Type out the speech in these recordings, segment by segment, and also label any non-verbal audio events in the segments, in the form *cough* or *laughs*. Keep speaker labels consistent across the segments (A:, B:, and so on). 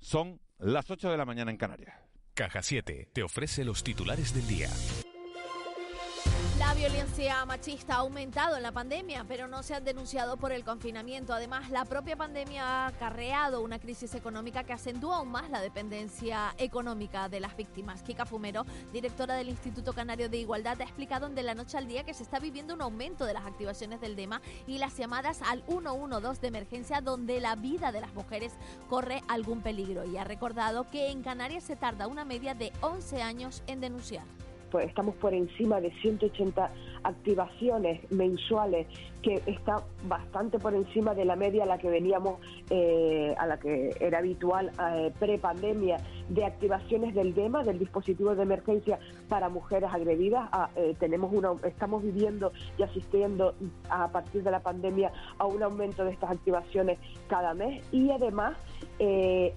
A: Son las 8 de la mañana en Canarias.
B: Caja 7 te ofrece los titulares del día.
C: La violencia machista ha aumentado en la pandemia, pero no se han denunciado por el confinamiento. Además, la propia pandemia ha acarreado una crisis económica que acentúa aún más la dependencia económica de las víctimas. Kika Fumero, directora del Instituto Canario de Igualdad, ha explicado en De la Noche al Día que se está viviendo un aumento de las activaciones del DEMA y las llamadas al 112 de emergencia donde la vida de las mujeres corre algún peligro. Y ha recordado que en Canarias se tarda una media de 11 años en denunciar
D: estamos por encima de 180 activaciones mensuales, que está bastante por encima de la media a la que veníamos, eh, a la que era habitual eh, pre-pandemia, de activaciones del DEMA, del dispositivo de emergencia para mujeres agredidas. Ah, eh, tenemos una, estamos viviendo y asistiendo a partir de la pandemia a un aumento de estas activaciones cada mes y además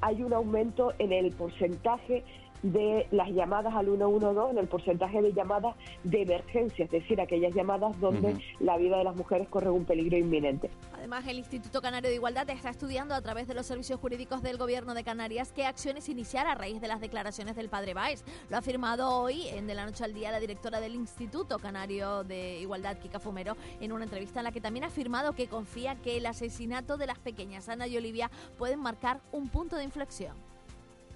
D: hay un aumento en el porcentaje de las llamadas al 112 en el porcentaje de llamadas de emergencia, es decir, aquellas llamadas donde la vida de las mujeres corre un peligro inminente.
C: Además, el Instituto Canario de Igualdad está estudiando a través de los servicios jurídicos del Gobierno de Canarias qué acciones iniciar a raíz de las declaraciones del padre Baez. Lo ha afirmado hoy, en De la Noche al Día, la directora del Instituto Canario de Igualdad, Kika Fumero, en una entrevista en la que también ha afirmado que confía que el asesinato de las pequeñas Ana y Olivia pueden marcar un punto de inflexión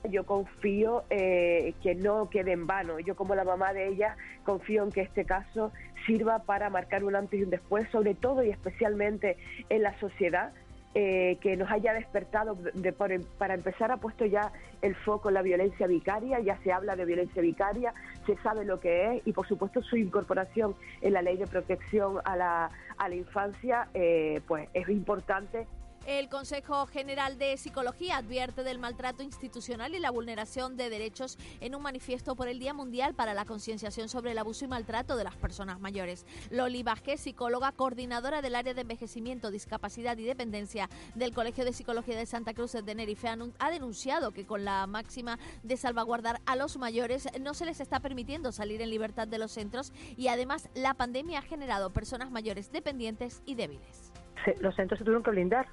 D: yo confío eh, que no quede en vano. Yo como la mamá de ella confío en que este caso sirva para marcar un antes y un después, sobre todo y especialmente en la sociedad. Eh, que nos haya despertado de, para empezar ha puesto ya el foco en la violencia vicaria, ya se habla de violencia vicaria, se sabe lo que es y por supuesto su incorporación en la ley de protección a la, a la infancia eh, pues es importante
C: el Consejo General de Psicología advierte del maltrato institucional y la vulneración de derechos en un manifiesto por el Día Mundial para la Concienciación sobre el Abuso y Maltrato de las Personas Mayores. Loli Vázquez, psicóloga, coordinadora del área de envejecimiento, discapacidad y dependencia del Colegio de Psicología de Santa Cruz de Tenerife, ha denunciado que con la máxima de salvaguardar a los mayores no se les está permitiendo salir en libertad de los centros y además la pandemia ha generado personas mayores dependientes y débiles.
E: los centros se tuvieron que blindar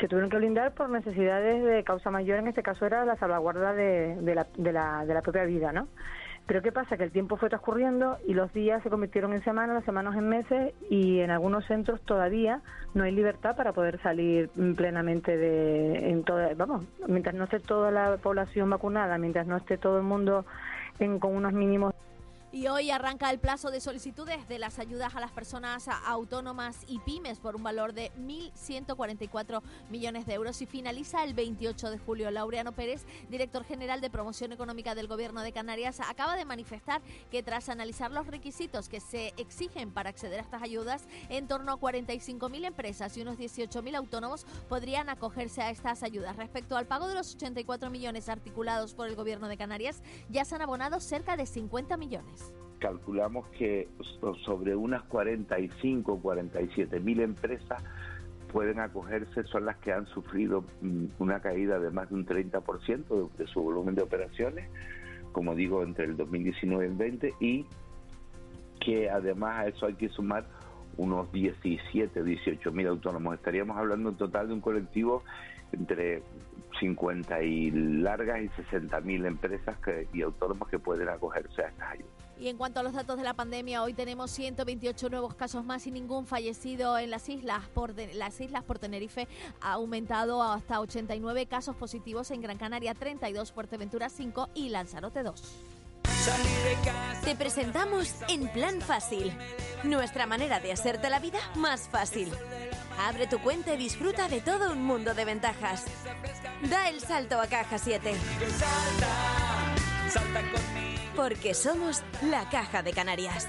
E: se tuvieron que blindar por necesidades de causa mayor, en este caso era la salvaguarda de, la, de, la, de la propia vida, ¿no? Pero ¿qué pasa? Que el tiempo fue transcurriendo y los días se convirtieron en semanas, las semanas en meses y en algunos centros todavía no hay libertad para poder salir plenamente de... En toda, vamos, mientras no esté toda la población vacunada, mientras no esté todo el mundo en, con unos mínimos
C: y hoy arranca el plazo de solicitudes de las ayudas a las personas autónomas y pymes por un valor de 1.144 millones de euros y finaliza el 28 de julio. Laureano Pérez, director general de promoción económica del Gobierno de Canarias, acaba de manifestar que tras analizar los requisitos que se exigen para acceder a estas ayudas, en torno a 45.000 empresas y unos 18.000 autónomos podrían acogerse a estas ayudas. Respecto al pago de los 84 millones articulados por el Gobierno de Canarias, ya se han abonado cerca de 50 millones
F: calculamos que sobre unas 45 o 47 mil empresas pueden acogerse, son las que han sufrido mm, una caída de más de un 30% de, su volumen de operaciones, como digo, entre el 2019 y el 20, y que además a eso hay que sumar unos 17, 18 mil autónomos. Estaríamos hablando en total de un colectivo entre 50 y largas y 60 mil empresas y autónomos que pueden acogerse a estas ayudas.
C: Y en cuanto a los datos de la pandemia, hoy tenemos 128 nuevos casos más y ningún fallecido en las islas. Por las islas por Tenerife ha aumentado hasta 89 casos positivos en Gran Canaria 32, Fuerteventura 5 y Lanzarote 2.
G: Te presentamos En Plan Fácil, nuestra manera de hacerte la vida más fácil. Abre tu cuenta y disfruta de todo un mundo de ventajas. Da el salto a Caja 7. Porque somos la Caja de Canarias.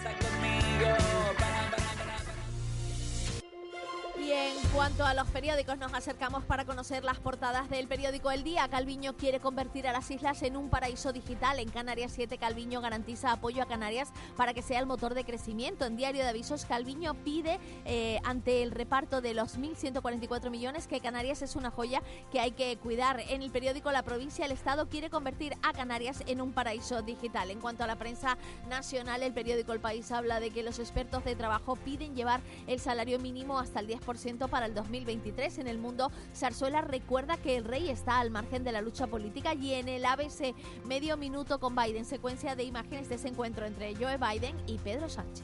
C: Bien cuanto a los periódicos, nos acercamos para conocer las portadas del periódico El Día. Calviño quiere convertir a las islas en un paraíso digital. En Canarias 7, Calviño garantiza apoyo a Canarias para que sea el motor de crecimiento. En Diario de Avisos, Calviño pide eh, ante el reparto de los 1.144 millones que Canarias es una joya que hay que cuidar. En el periódico La Provincia, el Estado quiere convertir a Canarias en un paraíso digital. En cuanto a la prensa nacional, el periódico El País habla de que los expertos de trabajo piden llevar el salario mínimo hasta el 10% para el 2023. En el mundo, Zarzuela recuerda que el rey está al margen de la lucha política y en el ABC medio minuto con Biden, secuencia de imágenes de ese encuentro entre Joe Biden y Pedro Sánchez.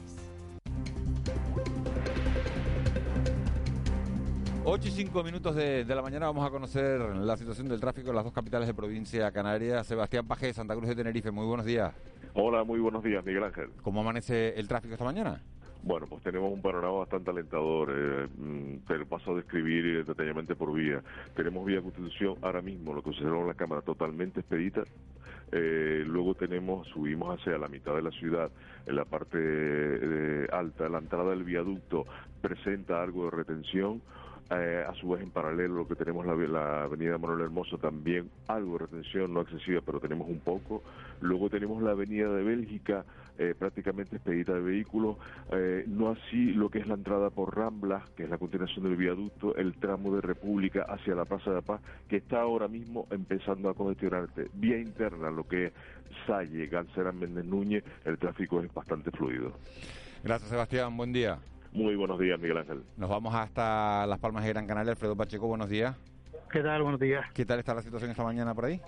A: 8 y 5 minutos de, de, la mañana vamos a conocer la situación del tráfico en las dos capitales de provincia canaria. Sebastián Paje, Santa Cruz de Tenerife, muy buenos días.
H: Hola, muy buenos días, Miguel Ángel.
A: ¿Cómo amanece el tráfico esta mañana?
H: Bueno, pues tenemos un panorama bastante alentador, eh, mm, pero paso a describir detalladamente por vía. Tenemos vía Constitución ahora mismo, lo en la Cámara, totalmente expedita. Eh, luego tenemos, subimos hacia la mitad de la ciudad, en la parte eh, alta, la entrada del viaducto presenta algo de retención. Eh, a su vez, en paralelo, lo que tenemos la, la avenida Manuel Hermoso, también algo de retención, no excesiva, pero tenemos un poco. Luego tenemos la avenida de Bélgica, eh, prácticamente expedita de vehículos. Eh, no así lo que es la entrada por Rambla, que es la continuación del viaducto, el tramo de República hacia la Plaza de la Paz, que está ahora mismo empezando a congestionarse. Vía interna, lo que es Salle, Ganserán, Méndez Núñez, el tráfico es bastante fluido.
A: Gracias, Sebastián. Buen día.
H: Muy buenos días, Miguel Ángel.
A: Nos vamos hasta Las Palmas de Gran Canaria. Alfredo Pacheco, buenos días.
I: ¿Qué tal? Buenos días.
A: ¿Qué tal está la situación esta mañana por ahí?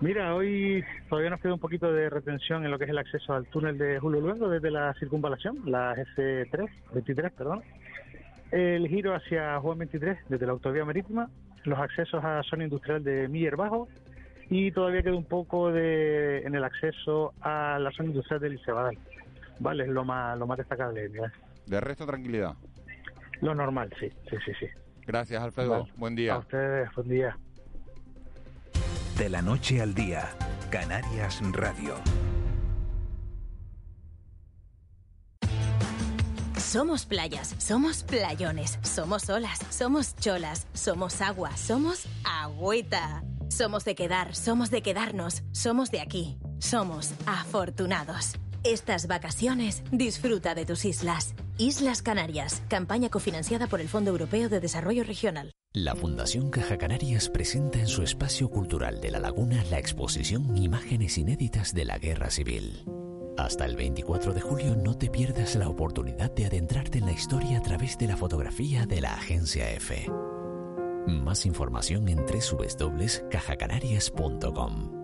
I: Mira, hoy todavía nos queda un poquito de retención en lo que es el acceso al túnel de Julio Luengo desde la circunvalación, la S3, 23, perdón. El giro hacia Juan 23 desde la autovía marítima, los accesos a zona industrial de Miller Bajo y todavía queda un poco de en el acceso a la zona industrial del Licebadal. Vale, es lo más, lo más destacable.
A: De resto, tranquilidad.
I: Lo normal, sí, sí, sí. sí.
A: Gracias, Alfredo. Vale. Buen día.
I: A ustedes, buen día.
B: De la noche al día, Canarias Radio.
G: Somos playas, somos playones, somos olas, somos cholas, somos agua, somos agüita. Somos de quedar, somos de quedarnos, somos de aquí, somos afortunados. Estas vacaciones disfruta de tus islas. Islas Canarias, campaña cofinanciada por el Fondo Europeo de Desarrollo Regional.
J: La Fundación Caja Canarias presenta en su espacio cultural de La Laguna la exposición Imágenes inéditas de la Guerra Civil. Hasta el 24 de julio no te pierdas la oportunidad de adentrarte en la historia a través de la fotografía de la Agencia F. Más información en www.cajacanarias.com.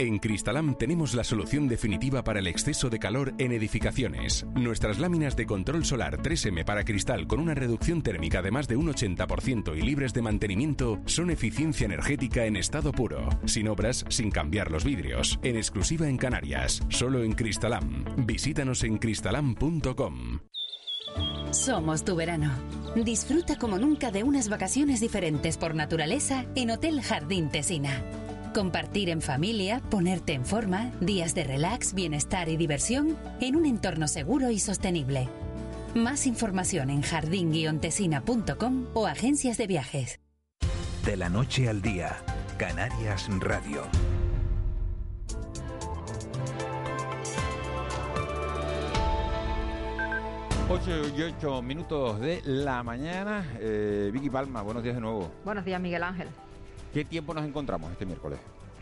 B: En Cristalam tenemos la solución definitiva para el exceso de calor en edificaciones. Nuestras láminas de control solar 3M para cristal con una reducción térmica de más de un 80% y libres de mantenimiento son eficiencia energética en estado puro, sin obras, sin cambiar los vidrios, en exclusiva en Canarias, solo en Cristalam. Visítanos en cristalam.com.
K: Somos tu verano. Disfruta como nunca de unas vacaciones diferentes por naturaleza en Hotel Jardín Tesina. Compartir en familia, ponerte en forma, días de relax, bienestar y diversión en un entorno seguro y sostenible. Más información en jardín-tesina.com o agencias de viajes.
B: De la noche al día, Canarias Radio.
A: 8 y 8 minutos de la mañana. Eh, Vicky Palma, buenos días de nuevo.
L: Buenos días, Miguel Ángel.
A: ¿Qué tiempo nos encontramos este miércoles?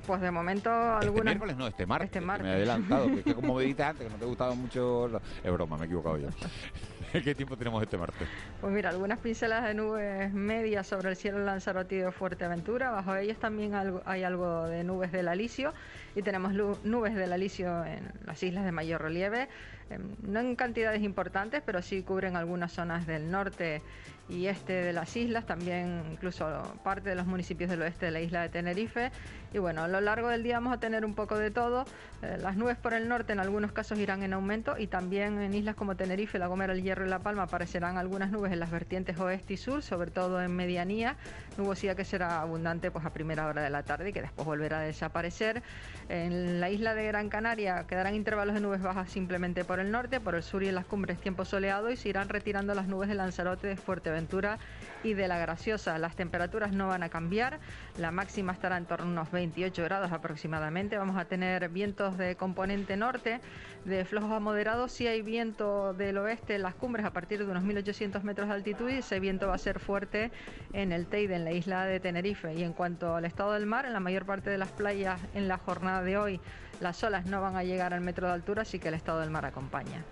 L: Pues de momento
A: Este
L: algunas...
A: miércoles no, este martes.
L: Este martes.
A: Me he adelantado, que es que como me dijiste *laughs* antes que no te gustaba mucho... Es broma, me he equivocado yo. *laughs* ¿Qué tiempo tenemos este martes?
L: Pues mira, algunas pinceladas de nubes medias sobre el cielo Lanzarote y de Fuerteventura. Bajo ellas también hay algo de nubes del Alisio y tenemos nubes del Alisio en las islas de mayor relieve. Em, No en cantidades importantes, pero sí cubren algunas zonas del norte y este de las islas, también incluso parte de los municipios del oeste de la isla de Tenerife. Y bueno, a lo largo del día vamos a tener un poco de todo. Eh, las nubes por el norte en algunos casos irán en aumento y también en islas como Tenerife, La Gomera, El Hierro y La Palma aparecerán algunas nubes en las vertientes oeste y sur, sobre todo en medianía. Nubosidad que será abundante pues a primera hora de la tarde y que después volverá a desaparecer. En la isla de Gran Canaria quedarán intervalos de nubes bajas simplemente por el norte, por el sur y en las cumbres tiempo soleado y se irán retirando las nubes de Lanzarote, de Fuerteventura y de La Graciosa. Las temperaturas no van a cambiar, la máxima estará en torno a unos 28 grados aproximadamente. Vamos a tener vientos de componente norte, de flojos a moderados. Si hay viento del oeste en las cumbres a partir de unos 1800 metros de altitud y ese viento va a ser fuerte en el Teide, en la isla de Tenerife. Y en cuanto al estado del mar, en la mayor parte de las playas en la jornada de hoy, las olas no van a llegar al metro de altura, así que el estado del mar acompaña.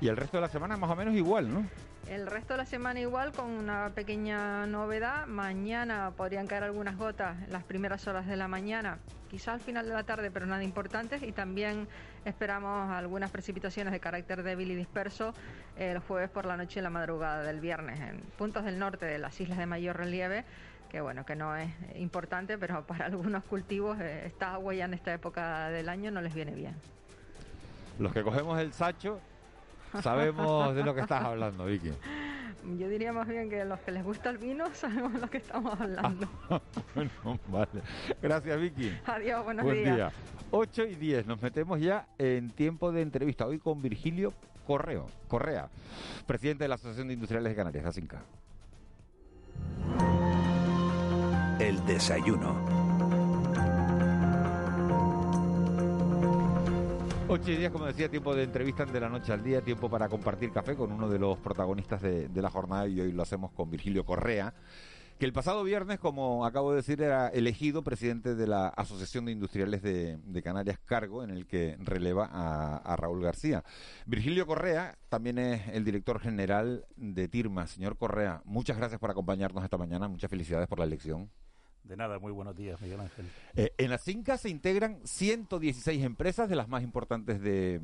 A: Y el resto de la semana más o menos igual, ¿no?
L: El resto de la semana igual con una pequeña novedad. Mañana podrían caer algunas gotas en las primeras horas de la mañana, quizá al final de la tarde, pero nada importantes. Y también esperamos algunas precipitaciones de carácter débil y disperso el jueves por la noche y la madrugada del viernes en puntos del norte de las islas de mayor relieve que bueno, que no es importante, pero *laughs* para algunos cultivos eh, esta agua ya en esta época del año no les viene bien.
A: Los que cogemos el sacho sabemos de lo que estás hablando, Vicky.
L: Yo diría más bien que los que les gusta el vino *laughs* sabemos de lo que estamos hablando. *laughs*
A: bueno, vale. Gracias, Vicky.
L: Adiós, buenos
A: Buen
L: días.
A: día. 8 y 10, nos metemos ya en tiempo de entrevista. Hoy con Virgilio Correo, Correa, presidente de la Asociación de Industriales de Canarias, Asinca.
M: El desayuno.
A: 8 y 10, como decía, tiempo de entrevista de la noche al día, tiempo para compartir café con uno de los protagonistas de, la jornada y hoy lo hacemos con Virgilio Correa, que el pasado viernes, como acabo de decir, era elegido presidente de la Asociación de Industriales de, de Canarias, cargo en el que releva a, a Raúl García. Virgilio Correa también es el director general de TIRMA. Señor Correa, muchas gracias por acompañarnos esta mañana, muchas felicidades por la elección.
N: De nada, muy buenos días, Miguel Ángel.
A: Eh, en la CINCA se integran 116 empresas de las más importantes de,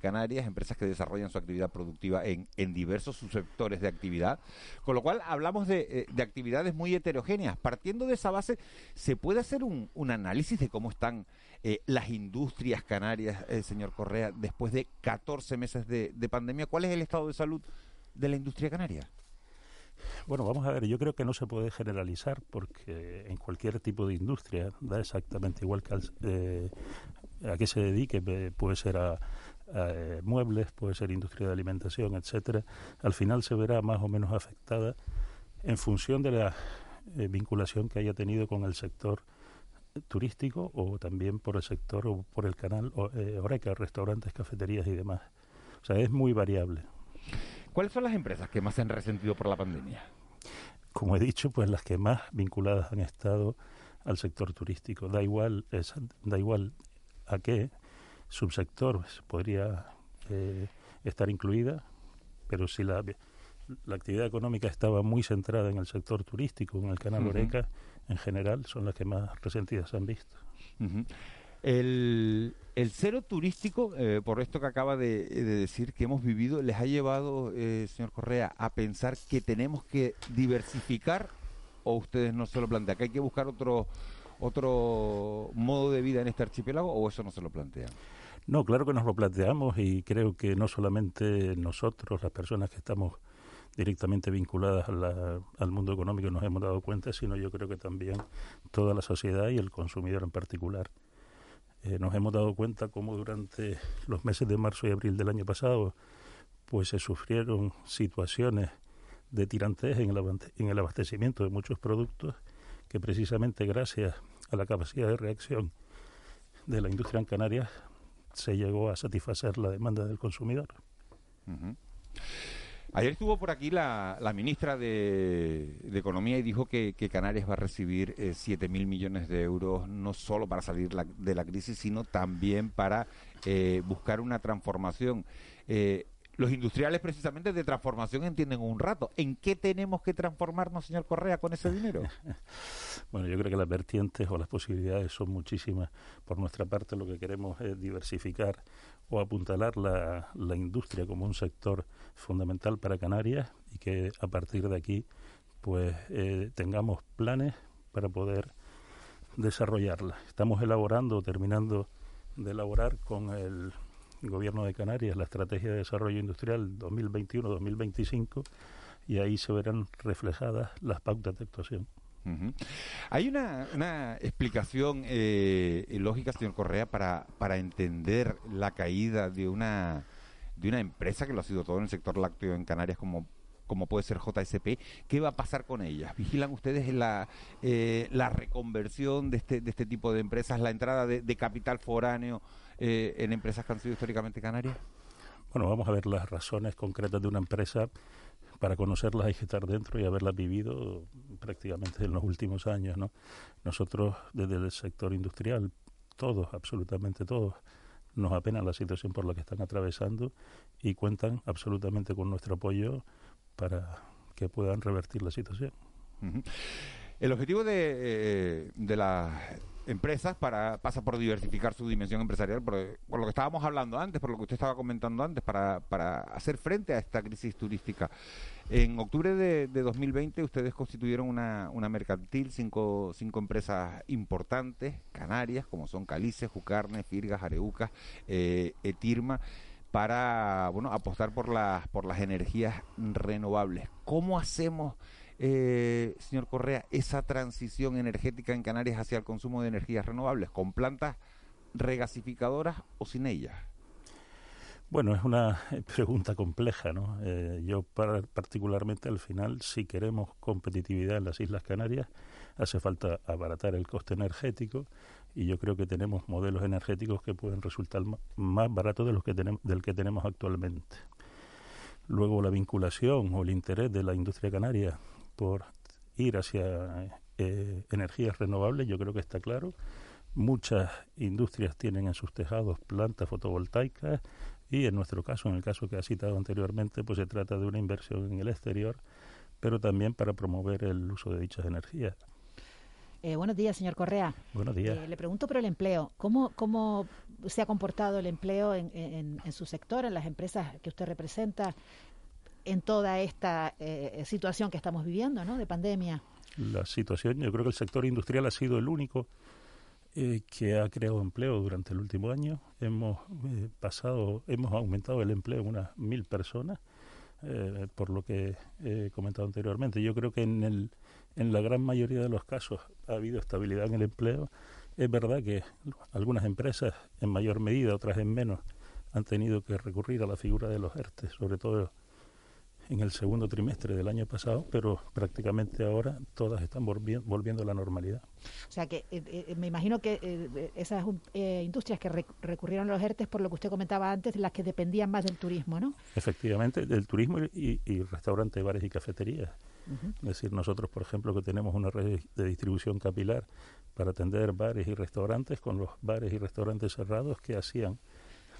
A: Canarias, empresas que desarrollan su actividad productiva en, diversos subsectores de actividad, con lo cual hablamos de, eh, de actividades muy heterogéneas. Partiendo de esa base, ¿se puede hacer un, análisis de cómo están eh, las industrias canarias, eh, señor Correa, después de 14 meses de pandemia? ¿Cuál es el estado de salud de la industria canaria?
N: Bueno, vamos a ver, yo creo que no se puede generalizar porque en cualquier tipo de industria da exactamente igual que al, eh, a qué se dedique, puede ser a, a eh, muebles, puede ser industria de alimentación, etcétera, al final se verá más o menos afectada en función de la eh, vinculación que haya tenido con el sector turístico o también por el sector o por el canal o, eh, Oreca, restaurantes, cafeterías y demás. O sea, es muy variable.
A: ¿Cuáles son las empresas que más se han resentido por la pandemia?
N: como he dicho, pues las que más vinculadas han estado al sector turístico. Da igual, es, da igual a qué subsector pues, podría eh, estar incluida, pero si la, la actividad económica estaba muy centrada en el sector turístico, en el canal. Oreca, en general, son las que más resentidas se han visto.
A: Ujú. El, el cero turístico, eh, por esto que acaba de, de decir que hemos vivido, les ha llevado, eh, señor Correa, a pensar que tenemos que diversificar o ustedes no se lo plantean, que hay que buscar otro otro modo de vida en este archipiélago o eso no se lo plantean.
N: No, claro que nos lo planteamos y creo que no solamente nosotros, las personas que estamos directamente vinculadas a la- al mundo económico, nos hemos dado cuenta, sino yo creo que también toda la sociedad y el consumidor en particular. Eh, nos hemos dado cuenta cómo durante los meses de marzo y abril del año pasado pues se sufrieron situaciones de tirantez en el, abastecimiento de muchos productos que precisamente gracias a la capacidad de reacción de la industria en Canarias se llegó a satisfacer la demanda del consumidor.
A: Ayer estuvo por aquí la, la ministra de, Economía y dijo que, Canarias va a recibir eh, 7 mil millones de euros, no solo para salir de la crisis, sino también para eh, buscar una transformación. Eh, los industriales precisamente de transformación entienden un rato. ¿En qué tenemos que transformarnos, señor Correa, con ese dinero? *laughs*
N: Bueno, yo creo que las vertientes o las posibilidades son muchísimas. Por nuestra parte, lo que queremos es diversificar o apuntalar la, la industria como un sector fundamental para Canarias y que a partir de aquí, pues eh, tengamos planes para poder desarrollarla. Estamos elaborando, terminando de elaborar con el Gobierno de Canarias la Estrategia de Desarrollo Industrial 2021-2025 y ahí se verán reflejadas las pautas de actuación.
A: Hay una, una explicación eh, lógica, señor Correa, para, para entender la caída de una de una empresa que lo ha sido todo en el sector lácteo en Canarias como como puede ser JSP, ¿qué va a pasar con ellas? ¿Vigilan ustedes la, eh, la reconversión de este, de este tipo de empresas, la entrada de, capital foráneo eh, en empresas que han sido históricamente canarias?
N: Bueno, vamos a ver las razones concretas de una empresa. Para conocerlas hay que estar dentro y haberlas vivido prácticamente en los últimos años. ¿no? Nosotros, desde el sector industrial, todos, absolutamente todos, nos apena la situación por la que están atravesando y cuentan absolutamente con nuestro apoyo para que puedan revertir la situación.
A: El objetivo de, eh, de las empresas para, pasa por diversificar su dimensión empresarial, por, lo que estábamos hablando antes, por lo que usted estaba comentando antes, para, para hacer frente a esta crisis turística. En octubre de, 2020 ustedes constituyeron una, una mercantil, cinco, cinco empresas importantes, canarias, como son Calice, Jucarne, Firgas, Areucas, eh, Etirma para bueno apostar por las por las energías renovables. ¿Cómo hacemos, eh, señor Correa, esa transición energética en Canarias hacia el consumo de energías renovables? ¿Con plantas regasificadoras o sin ellas?
N: Bueno, es una *laughs* pregunta compleja, ¿no? Eh, yo particularmente al final, si queremos competitividad en las Islas Canarias, hace falta abaratar el coste energético y yo creo que tenemos modelos energéticos que pueden resultar más baratos de los que del que tenemos actualmente. Luego la vinculación o el interés de la industria canaria por ir hacia eh, energías renovables, yo creo que está claro. Muchas industrias tienen en sus tejados plantas fotovoltaicas y en nuestro caso, en el caso que ha citado anteriormente, pues se trata de una inversión en el exterior, pero también para promover el uso de dichas energías.
O: Eh, buenos días, señor Correa.
N: Buenos días.
O: Eh, le pregunto por el empleo. ¿Cómo, ¿Cómo se ha comportado el empleo en, en, su sector, en las empresas que usted representa, en toda esta eh, situación que estamos viviendo, ¿no? De pandemia.
N: La situación, yo creo que el sector industrial ha sido el único que ha creado empleo durante el último año. Hemos pasado, hemos aumentado el empleo en unas mil personas, por lo que he comentado anteriormente. Yo creo que en el en la gran mayoría de los casos ha habido estabilidad en el empleo. Es verdad que algunas empresas, en mayor medida, otras en menos, han tenido que recurrir a la figura de los ERTE, sobre todo en el segundo trimestre del año pasado, pero prácticamente ahora todas están volviendo a la normalidad.
O: O sea que eh, eh, me imagino que eh, esas industrias que recurrieron a los ERTE, por lo que usted comentaba antes, las que dependían más del turismo, ¿no?
N: Efectivamente, del turismo y, y restaurantes, bares y cafeterías. Es decir, nosotros, por ejemplo, que tenemos una red de distribución capilar para atender bares y restaurantes con los bares y restaurantes cerrados que hacían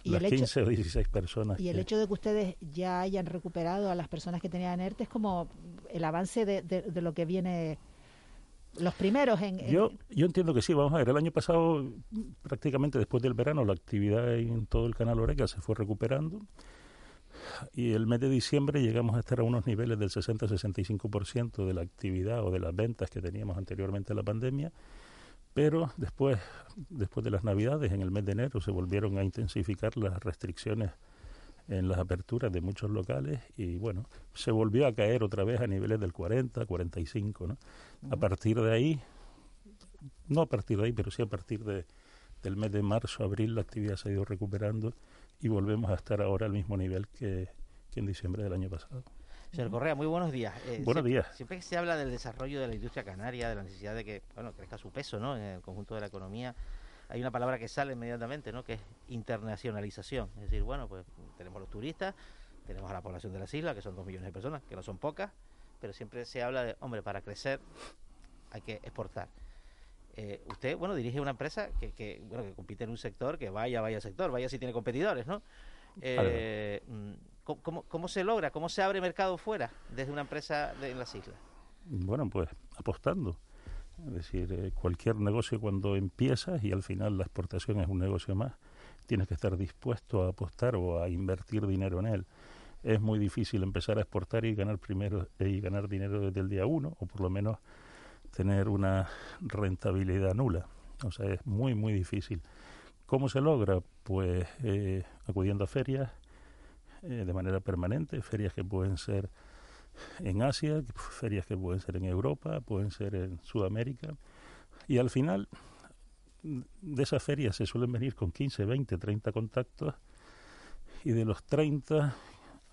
N: las 15 o 16 personas.
O: Y el hecho de que ustedes ya hayan recuperado a las personas que tenían ERTE es como el avance de, de, lo que viene los primeros en,
N: Yo, yo entiendo que sí, vamos a ver, el año pasado prácticamente después del verano la actividad en todo el canal Oreca se fue recuperando y el mes de diciembre llegamos a estar a unos niveles del 60-65% de la actividad o de las ventas que teníamos anteriormente a la pandemia, pero después, después de las navidades, en el mes de enero, se volvieron a intensificar las restricciones en las aperturas de muchos locales y bueno, se volvió a caer otra vez a niveles del 40, 45, ¿no? A partir de ahí, no a partir de ahí, pero sí a partir de, del mes de marzo, abril, la actividad se ha ido recuperando y volvemos a estar ahora al mismo nivel que, en diciembre del año pasado.
P: Señor Correa, muy buenos días.
N: Eh, buenos días.
P: Siempre que se habla del desarrollo de la industria canaria, de la necesidad de que bueno crezca su peso ¿no? en el conjunto de la economía, hay una palabra que sale inmediatamente, ¿no? que es internacionalización. Es decir, bueno, pues tenemos los turistas, tenemos a la población de las islas, que son dos millones de personas, que no son pocas, pero siempre se habla de, hombre, para crecer hay que exportar. Eh, usted, bueno, dirige una empresa que, que, bueno, que compite en un sector que vaya, vaya sector, vaya si tiene competidores, ¿no? Eh, mm, ¿cómo, ¿cómo, se logra? ¿Cómo se abre mercado fuera desde una empresa en las islas?
N: Bueno, pues apostando. Es decir, eh, cualquier negocio cuando empiezas y al final la exportación es un negocio más, tienes que estar dispuesto a apostar o a invertir dinero en él. Es muy difícil empezar a exportar y ganar primero y ganar dinero desde el día uno, o por lo menos tener una rentabilidad nula. O sea, es muy, muy difícil. ¿Cómo se logra? Pues eh, acudiendo a ferias eh, de manera permanente, ferias que pueden ser en Asia, ferias que pueden ser en Europa, pueden ser en Sudamérica. Y al final de esas ferias se suelen venir con 15, 20, 30 contactos y de los 30,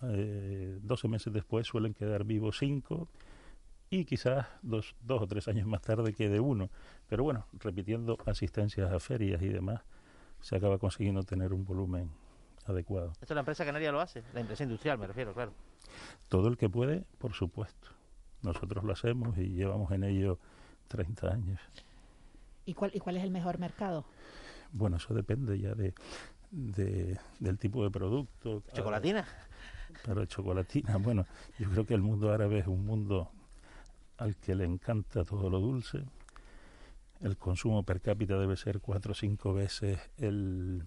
N: eh, 12 meses después suelen quedar vivos 5 y quizás dos, dos o tres años más tarde quede uno. Pero bueno, repitiendo asistencias a ferias y demás, se acaba consiguiendo tener un volumen adecuado.
P: ¿Esto la empresa canaria lo hace? La empresa industrial, me refiero, claro.
N: Todo el que puede, por supuesto. Nosotros lo hacemos y llevamos en ello 30 años.
O: ¿Y cuál, ¿Y cuál es el mejor mercado?
N: Bueno, eso depende ya de, de del tipo de producto.
P: ¿Chocolatina?
N: Pero chocolatina, bueno, yo creo que el mundo árabe es un mundo al que le encanta todo lo dulce. El consumo per cápita debe ser cuatro o cinco veces el,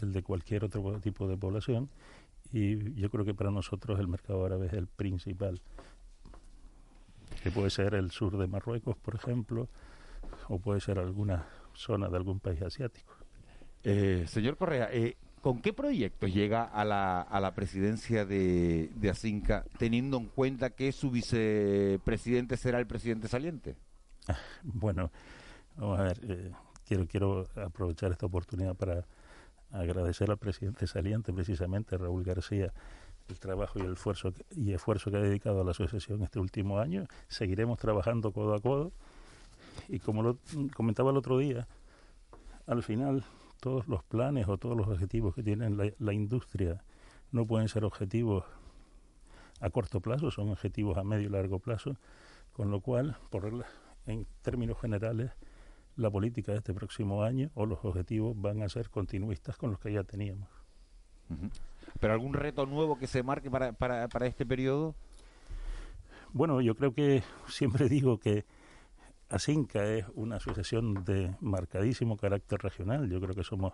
N: el de cualquier otro tipo de población y yo creo que para nosotros el mercado árabe es el principal que puede ser el sur de Marruecos por ejemplo o puede ser alguna zona de algún país asiático
A: eh, señor Correa eh, ¿Con qué proyectos llega a la, a la presidencia de, de Asinca, teniendo en cuenta que su vicepresidente será el presidente saliente?
N: Bueno, vamos a ver, eh, quiero, quiero aprovechar esta oportunidad para agradecer al presidente saliente, precisamente Raúl García, el trabajo y el esfuerzo y esfuerzo que ha dedicado a la asociación este último año. Seguiremos trabajando codo a codo y como lo comentaba el otro día, al final todos los planes o todos los objetivos que tiene la, la industria no pueden ser objetivos a corto plazo, son objetivos a medio y largo plazo, con lo cual, por en términos generales, la política de este próximo año o los objetivos van a ser continuistas con los que ya teníamos.
A: ¿Pero algún reto nuevo que se marque para, para, para este periodo?
N: Bueno, yo creo que siempre digo que ASINCA es una asociación de marcadísimo carácter regional. Yo creo que somos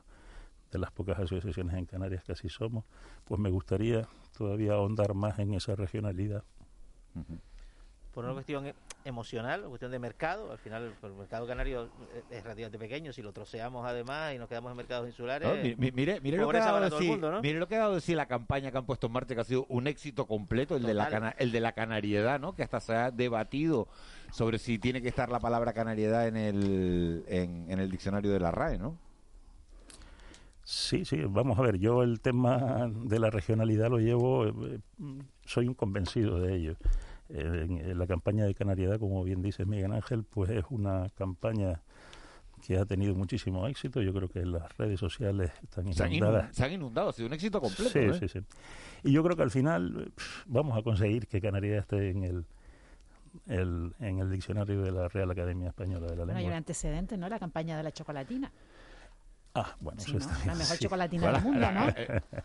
N: de las pocas asociaciones en Canarias que así somos. Pues me gustaría todavía ahondar más en esa regionalidad.
P: Uh -huh. Por una cuestión emocional, una cuestión de mercado. Al final, el mercado canario es relativamente pequeño. Si lo troceamos además y nos quedamos en mercados insulares.
A: No, mire, mire, mire lo que ha dado decir, mundo, ¿no? mire lo que ha dado decir la campaña que han puesto en marcha, que ha sido un éxito completo, el, de la, cana el de la canariedad, ¿no? que hasta se ha debatido sobre si tiene que estar la palabra canariedad en el, en, en el diccionario de la RAE, ¿no?
N: Sí, sí, vamos a ver, yo el tema de la regionalidad lo llevo, eh, soy un convencido de ello. Eh, en, en la campaña de canariedad, como bien dice Miguel Ángel, pues es una campaña que ha tenido muchísimo éxito. Yo creo que las redes sociales están inundadas.
A: Se han inundado, ha sido un éxito completo.
N: Sí,
A: ¿eh?
N: sí, sí. Y yo creo que al final pff, vamos a conseguir que Canariedad esté en el, el, en el diccionario de la Real Academia Española de la Lengua.
O: hay un antecedente, ¿no? La campaña de la chocolatina.
N: Ah, bueno,
O: sí,
N: eso
O: ¿no?
N: está
O: La mejor
N: sí.
O: chocolatina del mundo, ¿no? *laughs*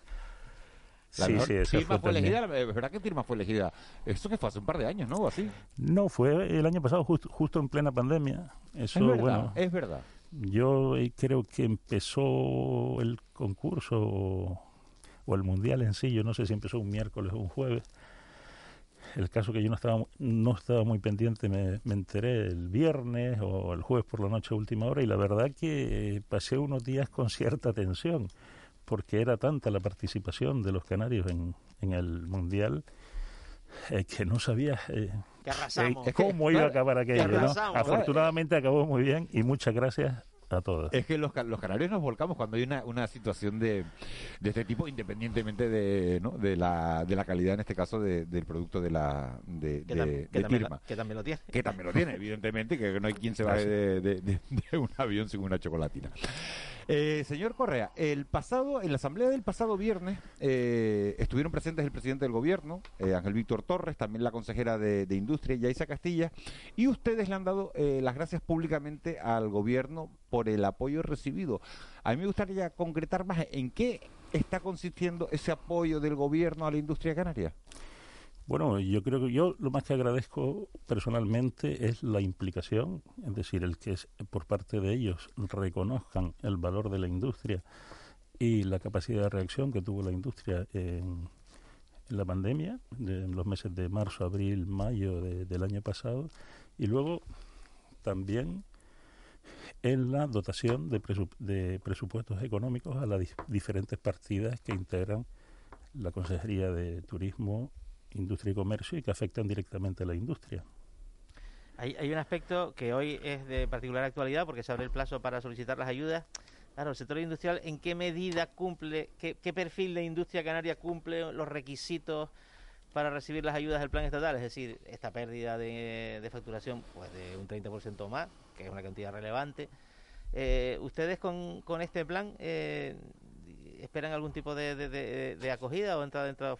A: La
N: sí, sí, esa fue también.
A: elegida, la verdad que firma fue elegida. Esto que fue hace un par de años, ¿no? Así.
N: No, fue el año pasado, justo, justo en plena pandemia. Eso,
A: es verdad,
N: bueno,
A: es verdad.
N: Yo eh, creo que empezó el concurso o, o el mundial en sí, yo no sé si empezó un miércoles o un jueves. El caso que yo no estaba no estaba muy pendiente, me, me enteré el viernes o el jueves por la noche a última hora y la verdad que eh, pasé unos días con cierta tensión porque era tanta la participación de los canarios en, en el mundial eh, que no sabía eh, eh, cómo iba a acabar
P: Que
N: aquello. ¿no? Afortunadamente acabó muy bien y muchas gracias a todos.
A: Es que los, los canarios nos volcamos cuando hay una, una situación de, de este tipo, independientemente de, ¿no? de, la, de la calidad, en este caso, de- del producto de la de,
P: Que,
A: de-
P: que
A: de
P: también lo, que también lo tiene.
A: Que también lo tiene, evidentemente, que no hay quien se baje de, de- de- de un avión sin una chocolatina. Eh, señor Correa, el pasado, en la asamblea del pasado viernes eh, estuvieron presentes el presidente del gobierno, eh, Ángel Víctor Torres, también la consejera de, de Industria, Yaisa Castilla, y ustedes le han dado eh, las gracias públicamente al gobierno por el apoyo recibido. A mí me gustaría concretar más en qué está consistiendo ese apoyo del gobierno a la industria canaria.
N: Bueno, yo creo que yo lo más que agradezco personalmente es la implicación, es decir, el que es- por parte de ellos reconozcan el valor de la industria y la capacidad de reacción que tuvo la industria en, la pandemia, de- en los meses de marzo, abril, mayo de- del año pasado, y luego también en la dotación de, de presupuestos económicos a las dif- diferentes partidas que integran la Consejería de Turismo, Industria y Comercio y que afectan directamente a la industria.
P: Hay, hay un aspecto que hoy es de particular actualidad porque se abre el plazo para solicitar las ayudas Claro, el sector industrial, ¿en qué medida cumple, qué, perfil de industria canaria cumple los requisitos para recibir las ayudas del plan estatal? Es decir, esta pérdida de, facturación pues de un 30% más, que es una cantidad relevante. Eh, ¿Ustedes con, con, este plan eh, esperan algún tipo de, acogida o entra dentro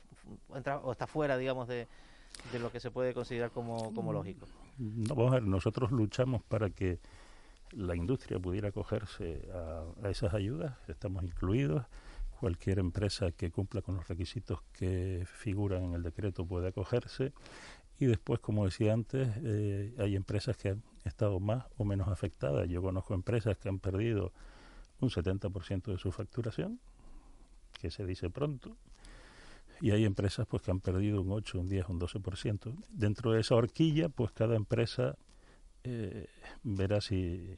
P: o está fuera, digamos, de, lo que se puede considerar como, como mm, lógico?
N: No, vamos a ver, nosotros luchamos para que la industria pudiera acogerse a, esas ayudas, estamos incluidos. Cualquier empresa que cumpla con los requisitos que figuran en el decreto puede acogerse. Y después, como decía antes, eh, hay empresas que han estado más o menos afectadas. Yo conozco empresas que han perdido un 70% de su facturación, que se dice pronto, y hay empresas pues que han perdido un 8, un 10, un 12%. Dentro de esa horquilla, pues cada empresa eh, verá si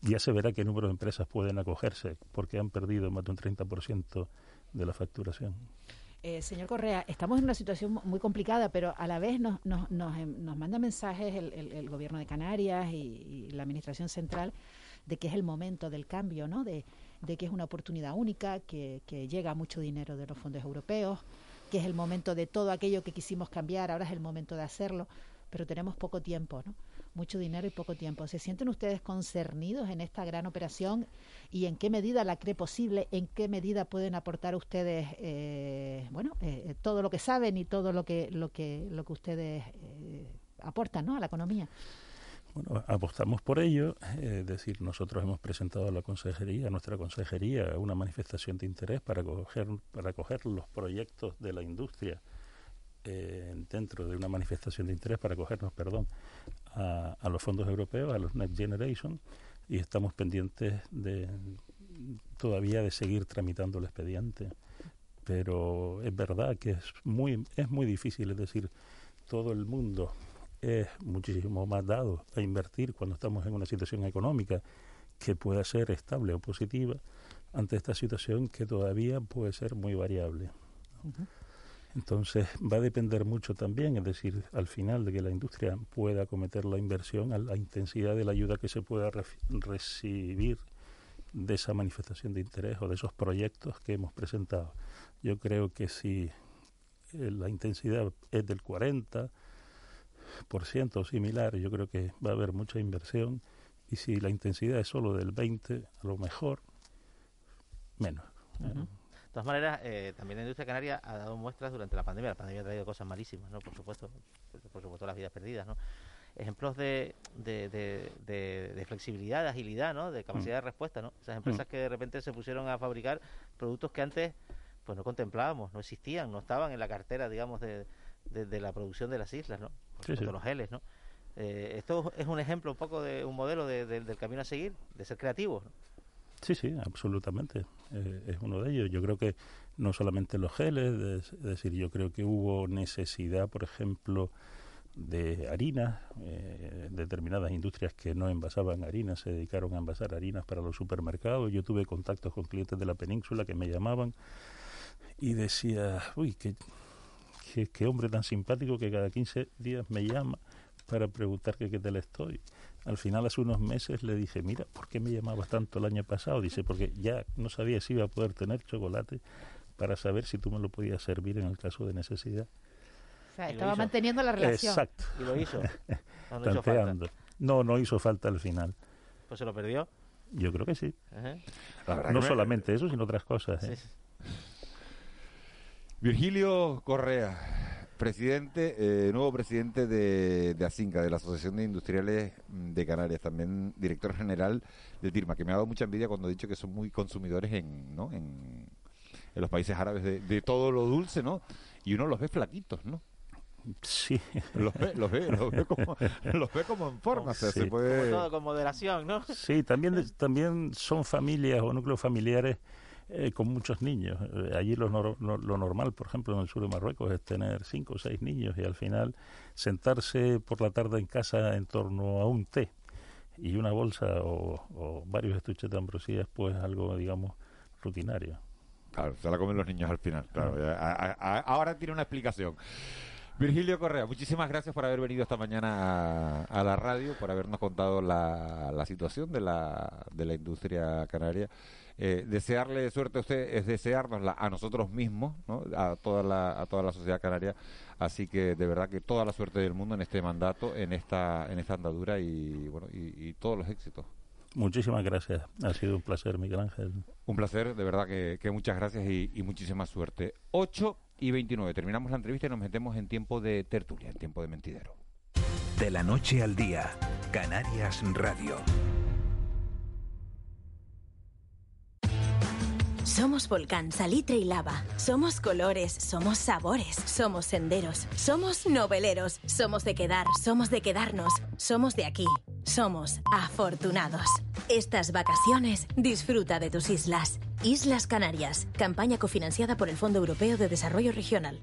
N: ya se verá qué número de empresas pueden acogerse porque han perdido más de un 30% de la facturación.
O: Eh, señor Correa, estamos en una situación muy complicada, pero a la vez nos, nos, nos, em, manda mensajes el, gobierno de Canarias y, la administración central de que es el momento del cambio, ¿no? De, que es una oportunidad única, que, que llega mucho dinero de los fondos europeos, que es el momento de todo aquello que quisimos cambiar, ahora es el momento de hacerlo, pero tenemos poco tiempo, ¿no? mucho dinero y poco tiempo. ¿Se sienten ustedes concernidos en esta gran operación y en qué medida la cree posible? ¿En qué medida pueden aportar ustedes, eh, bueno, eh, todo lo que saben y todo lo que lo que lo que ustedes eh, aportan, ¿no? A la economía.
N: Bueno, apostamos por ello, es decir, nosotros hemos presentado a la consejería, a nuestra consejería, una manifestación de interés para coger, para coger los proyectos de la industria dentro de una manifestación de interés para cogernos, perdón, a, los fondos europeos, a los Next Generation, y estamos pendientes de todavía de seguir tramitando el expediente. Pero es verdad que es muy, es muy difícil, es decir, todo el mundo es muchísimo más dado a invertir cuando estamos en una situación económica que pueda ser estable o positiva ante esta situación que todavía puede ser muy variable. Entonces va a depender mucho también, es decir, al final de que la industria pueda acometer la inversión, a la intensidad de la ayuda que se pueda recibir de esa manifestación de interés o de esos proyectos que hemos presentado. Yo creo que si eh, la intensidad es del 40% o similar, yo creo que va a haber mucha inversión y si la intensidad es solo del 20%, a lo mejor menos
P: todas maneras, eh, también la industria canaria ha dado muestras durante la pandemia. La pandemia ha traído cosas malísimas, ¿no? Por supuesto, por supuesto las vidas perdidas, ¿no? Ejemplos de, de, flexibilidad, de agilidad, ¿no? De capacidad de respuesta, ¿no? Esas empresas mm. que de repente se pusieron a fabricar productos que antes pues no contemplábamos, no existían, no estaban en la cartera, digamos, de, la producción de las islas, ¿no? Por los geles, ¿no? Eh, esto es un ejemplo un poco de un modelo del camino a seguir, de ser creativos, ¿no?
N: Sí, sí, absolutamente. Eh, es uno de ellos. Yo creo que no solamente los geles, es decir, yo creo que hubo necesidad, por ejemplo, de harinas, eh, determinadas industrias que no envasaban harinas se dedicaron a envasar harinas para los supermercados. Yo tuve contactos con clientes de la península que me llamaban y decía, uy, qué, qué, hombre tan simpático que cada 15 días me llama para preguntar que qué tal estoy. Al final, hace unos meses, le dije, mira, ¿por qué me llamabas tanto el año pasado? Dice, porque ya no sabía si iba a poder tener chocolate para saber si tú me lo podías servir en el caso de necesidad.
O: O sea, estaba manteniendo la relación.
N: Exacto.
P: ¿Y lo hizo? *laughs*
N: ¿No, no, hizo falta? no, no hizo falta al final.
P: ¿Pues se lo perdió?
N: Yo creo que sí. No solamente eso, sino otras cosas. ¿eh?
A: Virgilio Correa, Presidente, eh, nuevo presidente de, de ASINCA, de la Asociación de Industriales de Canarias, también director general de TIRMA, que me ha dado mucha envidia cuando ha dicho que son muy consumidores en, ¿no? en, los países árabes de, todo lo dulce, ¿no? Y uno los ve flaquitos, ¿no?
N: Sí.
A: Los ve, los ve, los ve, como, los ve como en forma. se puede...
P: todo con moderación, ¿no?
N: Sí, también, *laughs* también son familias o núcleos familiares eh, con muchos niños. Eh, allí lo, lo, normal, por ejemplo, en el sur de Marruecos es tener cinco o seis niños y al final sentarse por la tarde en casa en torno a un té y una bolsa o, varios estuches de ambrosía pues algo, digamos, rutinario.
A: Claro, se la comen los niños al final, claro. ahora tiene una explicación. Virgilio Correa, muchísimas gracias por haber venido esta mañana a, la radio, por habernos contado la, la situación de la, de la industria canaria. Eh, desearle suerte a usted es deseárnosla a nosotros mismos, ¿no? a, toda la, a toda la sociedad canaria. Así que de verdad que toda la suerte del mundo en este mandato, en esta, en esta andadura y, bueno, y, todos los éxitos.
N: Muchísimas gracias. Ha sido un placer, Miguel Ángel.
A: Un placer, de verdad que, que muchas gracias y, y muchísima suerte. 8 y 29. Terminamos la entrevista y nos metemos en tiempo de tertulia, en tiempo de mentidero.
M: De la noche al día, Canarias Radio.
G: Somos volcán, salitre y lava. Somos colores, somos sabores, somos senderos, somos noveleros, somos de quedar, somos de quedarnos, somos de aquí, somos afortunados. Estas vacaciones disfruta de tus islas. Islas Canarias, campaña cofinanciada por el Fondo Europeo de Desarrollo Regional.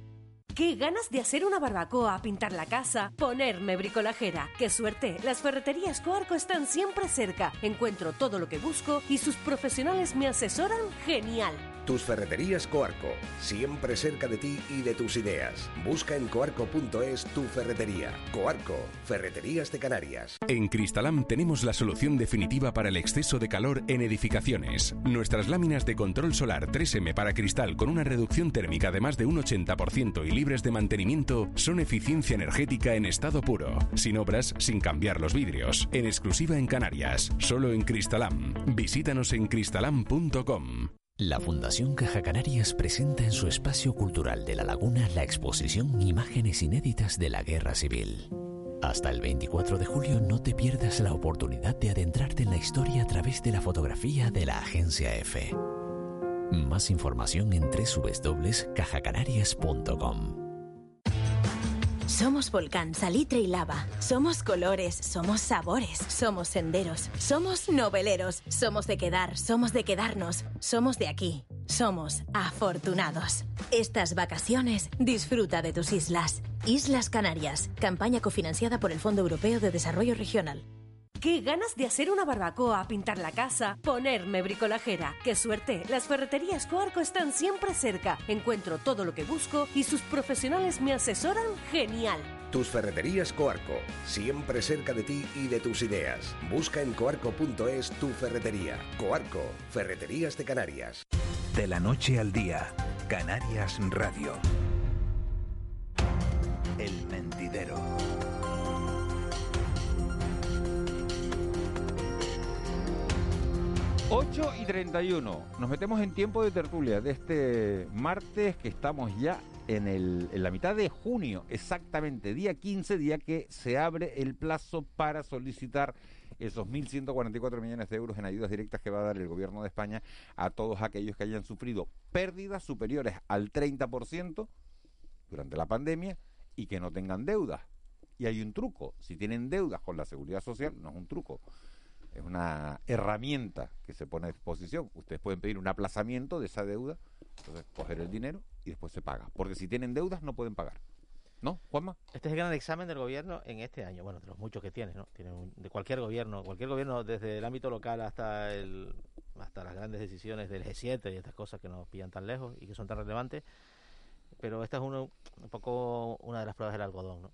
Q: Qué ganas de hacer una barbacoa, pintar la casa, ponerme bricolajera. Qué suerte, las ferreterías Coarco están siempre cerca. Encuentro todo lo que busco y sus profesionales me asesoran genial.
R: Tus ferreterías Coarco, siempre cerca de ti y de tus ideas. Busca en coarco.es tu ferretería. Coarco, Ferreterías de Canarias.
B: En Cristalam tenemos la solución definitiva para el exceso de calor en edificaciones. Nuestras láminas de control solar 3M para cristal con una reducción térmica de más de un 80% y libres de mantenimiento son eficiencia energética en estado puro, sin obras, sin cambiar los vidrios. En exclusiva en Canarias, solo en Cristalam. Visítanos en cristalam.com.
J: La Fundación Caja Canarias presenta en su espacio cultural de La Laguna la exposición Imágenes inéditas de la Guerra Civil. Hasta el 24 de julio no te pierdas la oportunidad de adentrarte en la historia a través de la fotografía de la Agencia F. Más información en www.cajacanarias.com.
G: Somos volcán, salitre y lava. Somos colores, somos sabores, somos senderos, somos noveleros, somos de quedar, somos de quedarnos, somos de aquí, somos afortunados. Estas vacaciones disfruta de tus islas. Islas Canarias, campaña cofinanciada por el Fondo Europeo de Desarrollo Regional.
Q: Qué ganas de hacer una barbacoa, pintar la casa, ponerme bricolajera. Qué suerte, las ferreterías Coarco están siempre cerca. Encuentro todo lo que busco y sus profesionales me asesoran genial.
R: Tus ferreterías Coarco, siempre cerca de ti y de tus ideas. Busca en coarco.es tu ferretería. Coarco, Ferreterías de Canarias.
M: De la noche al día, Canarias Radio. El mentidero.
A: 8 y 31. Nos metemos en tiempo de tertulia de este martes que estamos ya en, el, en la mitad de junio, exactamente, día 15, día que se abre el plazo para solicitar esos 1.144 millones de euros en ayudas directas que va a dar el gobierno de España a todos aquellos que hayan sufrido pérdidas superiores al 30% durante la pandemia y que no tengan deudas. Y hay un truco, si tienen deudas con la seguridad social, no es un truco, es una herramienta que se pone a disposición. Ustedes pueden pedir un aplazamiento de esa deuda, entonces coger el dinero y después se paga. Porque si tienen deudas no pueden pagar. ¿No, Juanma?
P: Este es el gran examen del gobierno en este año. Bueno, de los muchos que tiene, ¿no? Tiene de cualquier gobierno, cualquier gobierno desde el ámbito local hasta el hasta las grandes decisiones del G7 y estas cosas que nos pillan tan lejos y que son tan relevantes. Pero esta es uno, un poco una de las pruebas del algodón, ¿no?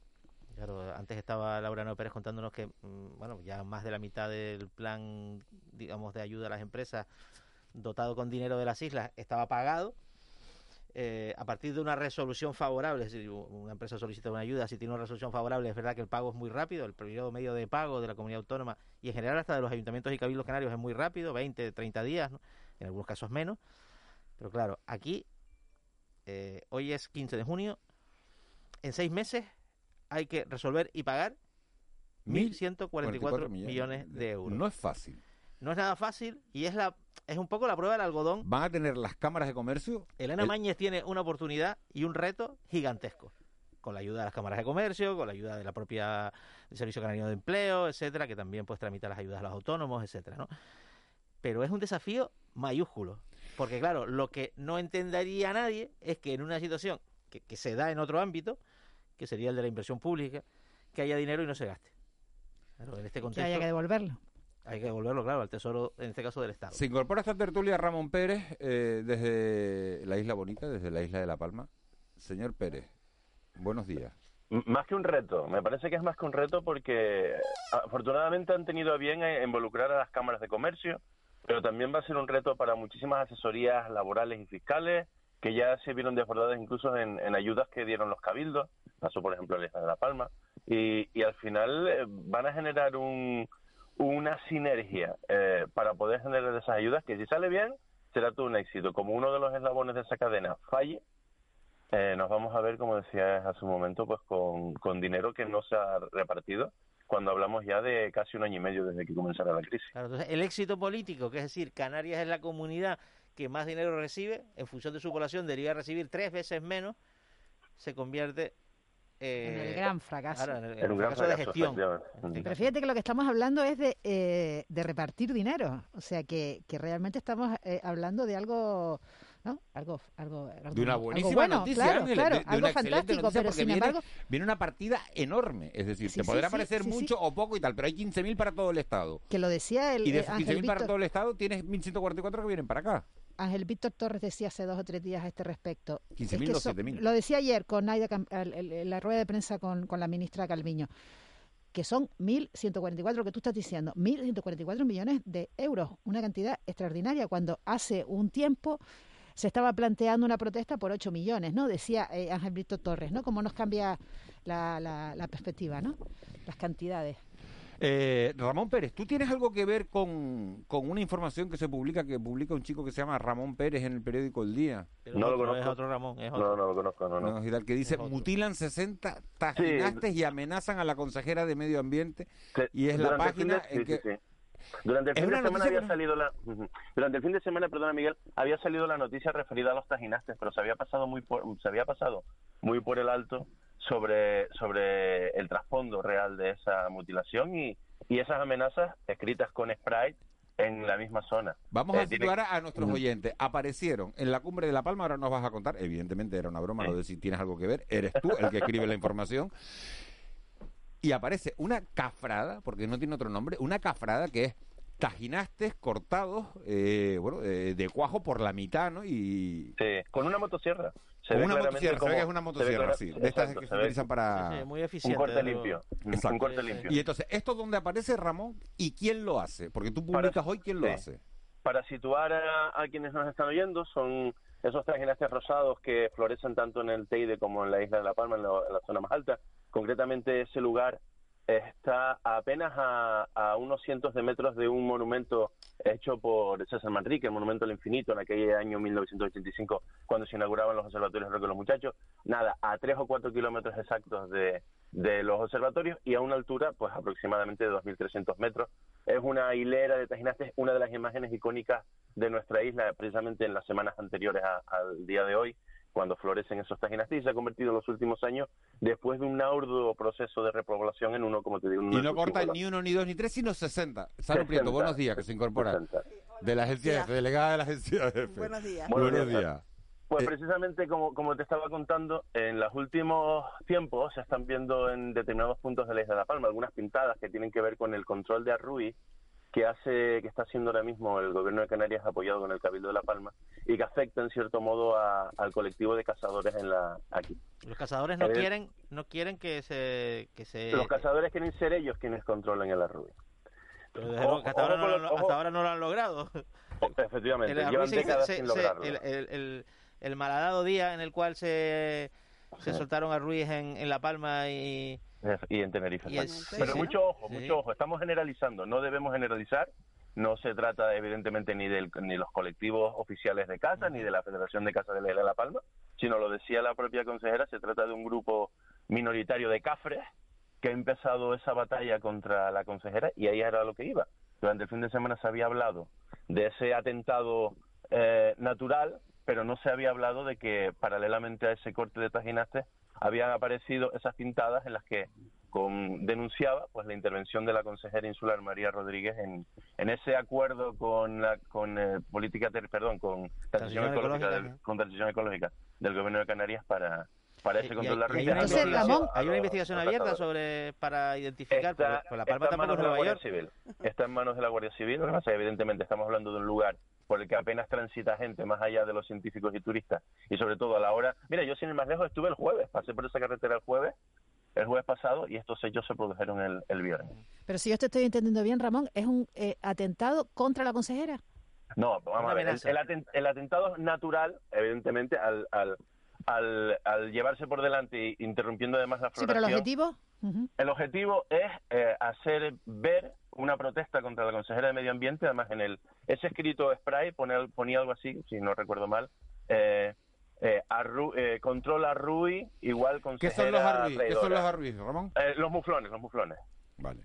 P: Claro, antes estaba Laura No Pérez contándonos que, mm, bueno, ya más de la mitad del plan, digamos, de ayuda a las empresas dotado con dinero de las islas estaba pagado. Eh, a partir de una resolución favorable, es decir, una empresa solicita una ayuda, si tiene una resolución favorable, es verdad que el pago es muy rápido, el periodo medio de pago de la comunidad autónoma y en general hasta de los ayuntamientos y cabildos canarios es muy rápido, 20, 30 días, en algunos casos menos. Pero claro, aquí, eh, hoy es 15 de junio, en seis meses hay que resolver y pagar 1.144 millones de euros.
A: No es fácil.
P: No es nada fácil y es la es un poco la prueba del algodón.
A: ¿Van a tener las cámaras de comercio?
P: Elena Mañez tiene una oportunidad y un reto gigantesco. Con la ayuda de las cámaras de comercio, con la ayuda de la propia Servicio Canario de Empleo, etcétera, que también puede tramitar las ayudas a los autónomos, etcétera, ¿no? Pero es un desafío mayúsculo. Porque, claro, lo que no entendería nadie es que en una situación que, que se da en otro ámbito, que sería el de la inversión pública, que haya dinero y no se gaste.
O: en este contexto, que haya que devolverlo.
P: Hay que devolverlo, claro, al Tesoro, en este caso del Estado.
A: Se incorpora a esta tertulia Ramón Pérez eh, desde la Isla Bonita, desde la Isla de La Palma. Señor Pérez, buenos días.
S: Más que un reto, me parece que es más que un reto porque afortunadamente han tenido a bien eh, involucrar a las cámaras de comercio, pero también va a ser un reto para muchísimas asesorías laborales y fiscales que ya se vieron desbordadas incluso en, ayudas que dieron los cabildos, pasó por ejemplo en la de La Palma, y, al final eh, van a generar un, una sinergia eh, para poder generar esas ayudas que si sale bien será todo un éxito. Como uno de los eslabones de esa cadena falle, eh, nos vamos a ver, como decía hace un momento, pues con, dinero que no se ha repartido cuando hablamos ya de casi un año y medio desde que comenzara la crisis.
P: El éxito político, que es decir, Canarias es la comunidad que más dinero recibe, en función de su población debería recibir tres veces menos, se convierte eh,
O: En el gran fracaso.
P: en el- en
S: En
P: el
S: un gran
P: fracaso de gestión.
S: efectivamente.
O: Pero fíjate que lo que estamos hablando es de, eh, de repartir dinero, o sea que, que realmente estamos eh, hablando de algo, ¿no? Algo, algo, algo-
A: De una
O: algo
A: buenísima
O: bueno,
A: noticia,
O: claro,
A: Ángeles,
O: claro,
A: de, de
O: algo
A: una excelente
O: fantástico,
A: noticia
O: pero
A: porque
O: sin
A: viene,
O: embargo,
A: viene una partida enorme. Es decir,
O: Sí,
A: te
O: sí,
A: podrá
O: sí,
A: parecer mucho o poco y tal, pero hay 15.000 para todo el Estado.
O: que lo decía el
A: Y de
O: eh,
A: esos
O: Ángel
A: 15.000 para todo el Estado tienes 1.144 que vienen para acá.
O: Ángel Víctor Torres decía hace dos o tres días a este respecto.
A: 15.000
O: Es que
A: o
O: so-
A: 7.000.
O: Lo decía ayer con Naida la rueda de prensa con, con la ministra Calviño, que son 1.144, lo que tú estás diciendo, 1.144 millones de euros, una cantidad extraordinaria, cuando hace un tiempo se estaba planteando una protesta por 8 millones, ¿no? Decía eh, Ángel Víctor Torres, ¿no? Cómo nos cambia la, la- la perspectiva, ¿no? Las cantidades.
A: Eh, Ramón Pérez, ¿tú tienes algo que ver con, con una información que se publica, que publica un chico que se llama Ramón Pérez en el periódico El Día?
S: no lo conozco. No, no lo conozco, no, no.
A: No, y tal, que dice, mutilan 60 tajinastes y amenazan a la consejera de Medio Ambiente. y es la
S: Durante fin
A: página en
S: sí,
A: que...
S: Durante el fin de semana
A: noticia
S: había salido la *laughs* durante el fin de semana, perdona Miguel, había salido la noticia referida a los tajinastes, pero se había pasado muy por, se había pasado muy por el alto sobre sobre el trasfondo real de esa mutilación y, y esas amenazas escritas con spray en la misma zona.
A: Vamos
S: Eh,
A: a situar a, a nuestros oyentes. Aparecieron en la cumbre de La Palma, ahora nos vas a contar. Evidentemente era una broma, lo de si tienes algo que ver. Eres tú el que escribe la información. *laughs* Y aparece una cafrada, porque no tiene otro nombre, una cafrada que es tajinastes cortados, eh, bueno, eh, de cuajo por la mitad, ¿no? Y
S: Sí, con una motosierra. Se
A: con
S: ve
A: una motosierra, se ve que es una motosierra,
S: clara-
A: sí, de estas que
S: se
A: se
S: ve
A: utilizan para...
S: Sí, sí, muy eficiente, Un corte limpio.
A: Exacto.
S: un corte limpio.
A: Y entonces, ¿esto dónde aparece, Ramón? ¿Y quién lo hace? Porque tú publicas hoy quién lo
S: sí.
A: hace.
S: Para situar a, a quienes nos están oyendo, son esos tajinastes rosados que florecen tanto en el Teide como en la isla de La Palma, en la zona más alta. Concretamente, ese lugar está apenas a, unos cientos de metros de un monumento hecho por César Manrique, el Monumento al Infinito, en aquel año 1985, cuando se inauguraban los observatorios Roque los Muchachos. Nada, a tres o cuatro kilómetros exactos de, de los observatorios y a una altura, pues aproximadamente de 2.300 metros. Es una hilera de tajinastes, una de las imágenes icónicas de nuestra isla, precisamente en las semanas anteriores a- al día de hoy, cuando florecen esos tajinastes y se ha convertido en los últimos años, después de un arduo proceso de repoblación, en uno, como te digo, en
A: Y no cortan ni uno, ni dos, ni tres, sino 60. Saro Prieto,
S: 60.
A: buenos días, que se incorpora. De la agencia F, delegada de la agencia F.
S: Buenos días.
A: Buenos,
S: Buenos
A: días.
S: días. Pues precisamente como, como te estaba contando, en los últimos tiempos se están viendo en determinados puntos de la isla de La Palma algunas pintadas que tienen que ver con el control de arrui que hace que está haciendo ahora mismo el gobierno de Canarias apoyado con el Cabildo de La Palma y que afecta en cierto modo a- al colectivo de cazadores en la aquí.
P: Los cazadores no
S: Eh,
P: quieren no quieren que se que se
S: Los cazadores quieren ser ellos quienes controlen el arrui.
P: pero desde hasta,
S: Ojo
P: ahora no, lo-
S: los- ojo.
P: hasta ahora no lo han logrado.
S: Efectivamente,
P: El,
S: llevan décadas
P: se-
S: sin lograrlo.
P: el, el- el- el malhadado día en el cual se, se soltaron a Ruiz en, en La Palma y,
S: y en Tenerife.
P: Y
S: Pero
P: sí.
S: mucho ojo,
P: Sí.
S: mucho ojo. Estamos generalizando, no debemos generalizar. No se trata, evidentemente, ni del ni los colectivos oficiales de casa, ni de la Federación de Casas de la Isla de La Palma, sino lo decía la propia consejera, se trata de un grupo minoritario de cafres que ha empezado esa batalla contra la consejera y ahí era lo que iba. Durante el fin de semana se había hablado de ese atentado eh, natural, pero no se había hablado de que paralelamente a ese corte de tajinastes habían aparecido esas pintadas en las que con, denunciaba pues la intervención de la consejera insular María Rodríguez en, en ese acuerdo con la con eh, política ter- perdón con transición ecológica,
P: ecológica,
S: del, con transición ecológica del gobierno de Canarias para para ese control de la
P: y hay una investigación,
S: a
P: hay una
S: los-
P: investigación
S: a los
P: abierta sobre para identificar
S: Está,
P: La Palma
S: está en manos de la Guardia
P: York.
S: Civil. Está en manos de la Guardia Civil. Lo que pasa evidentemente, estamos hablando de un lugar por el que apenas transita gente más allá de los científicos y turistas. Y sobre todo a la hora. Mira, yo sin ir más lejos estuve el jueves, pasé por esa carretera el jueves el jueves pasado y estos hechos se produjeron el, el viernes.
O: Pero si yo te estoy entendiendo bien, Ramón, ¿es un eh, atentado contra la consejera?
S: No, vamos a ver, el, el aten- el atentado es natural, evidentemente, al, al, al, al llevarse por delante, y interrumpiendo además la
O: Sí, pero el
S: floración.
O: objetivo...
S: El objetivo es eh, hacer ver una protesta contra la consejera de Medio Ambiente, además en el ese escrito spray pone, ponía algo así, si no recuerdo mal, eh, eh, arru- eh, controla Rui igual
A: ¿Qué
S: consejera
A: son los arruis? ¿Qué son los arruis, Ramón?
S: Eh, los muflones, los muflones.
A: Vale.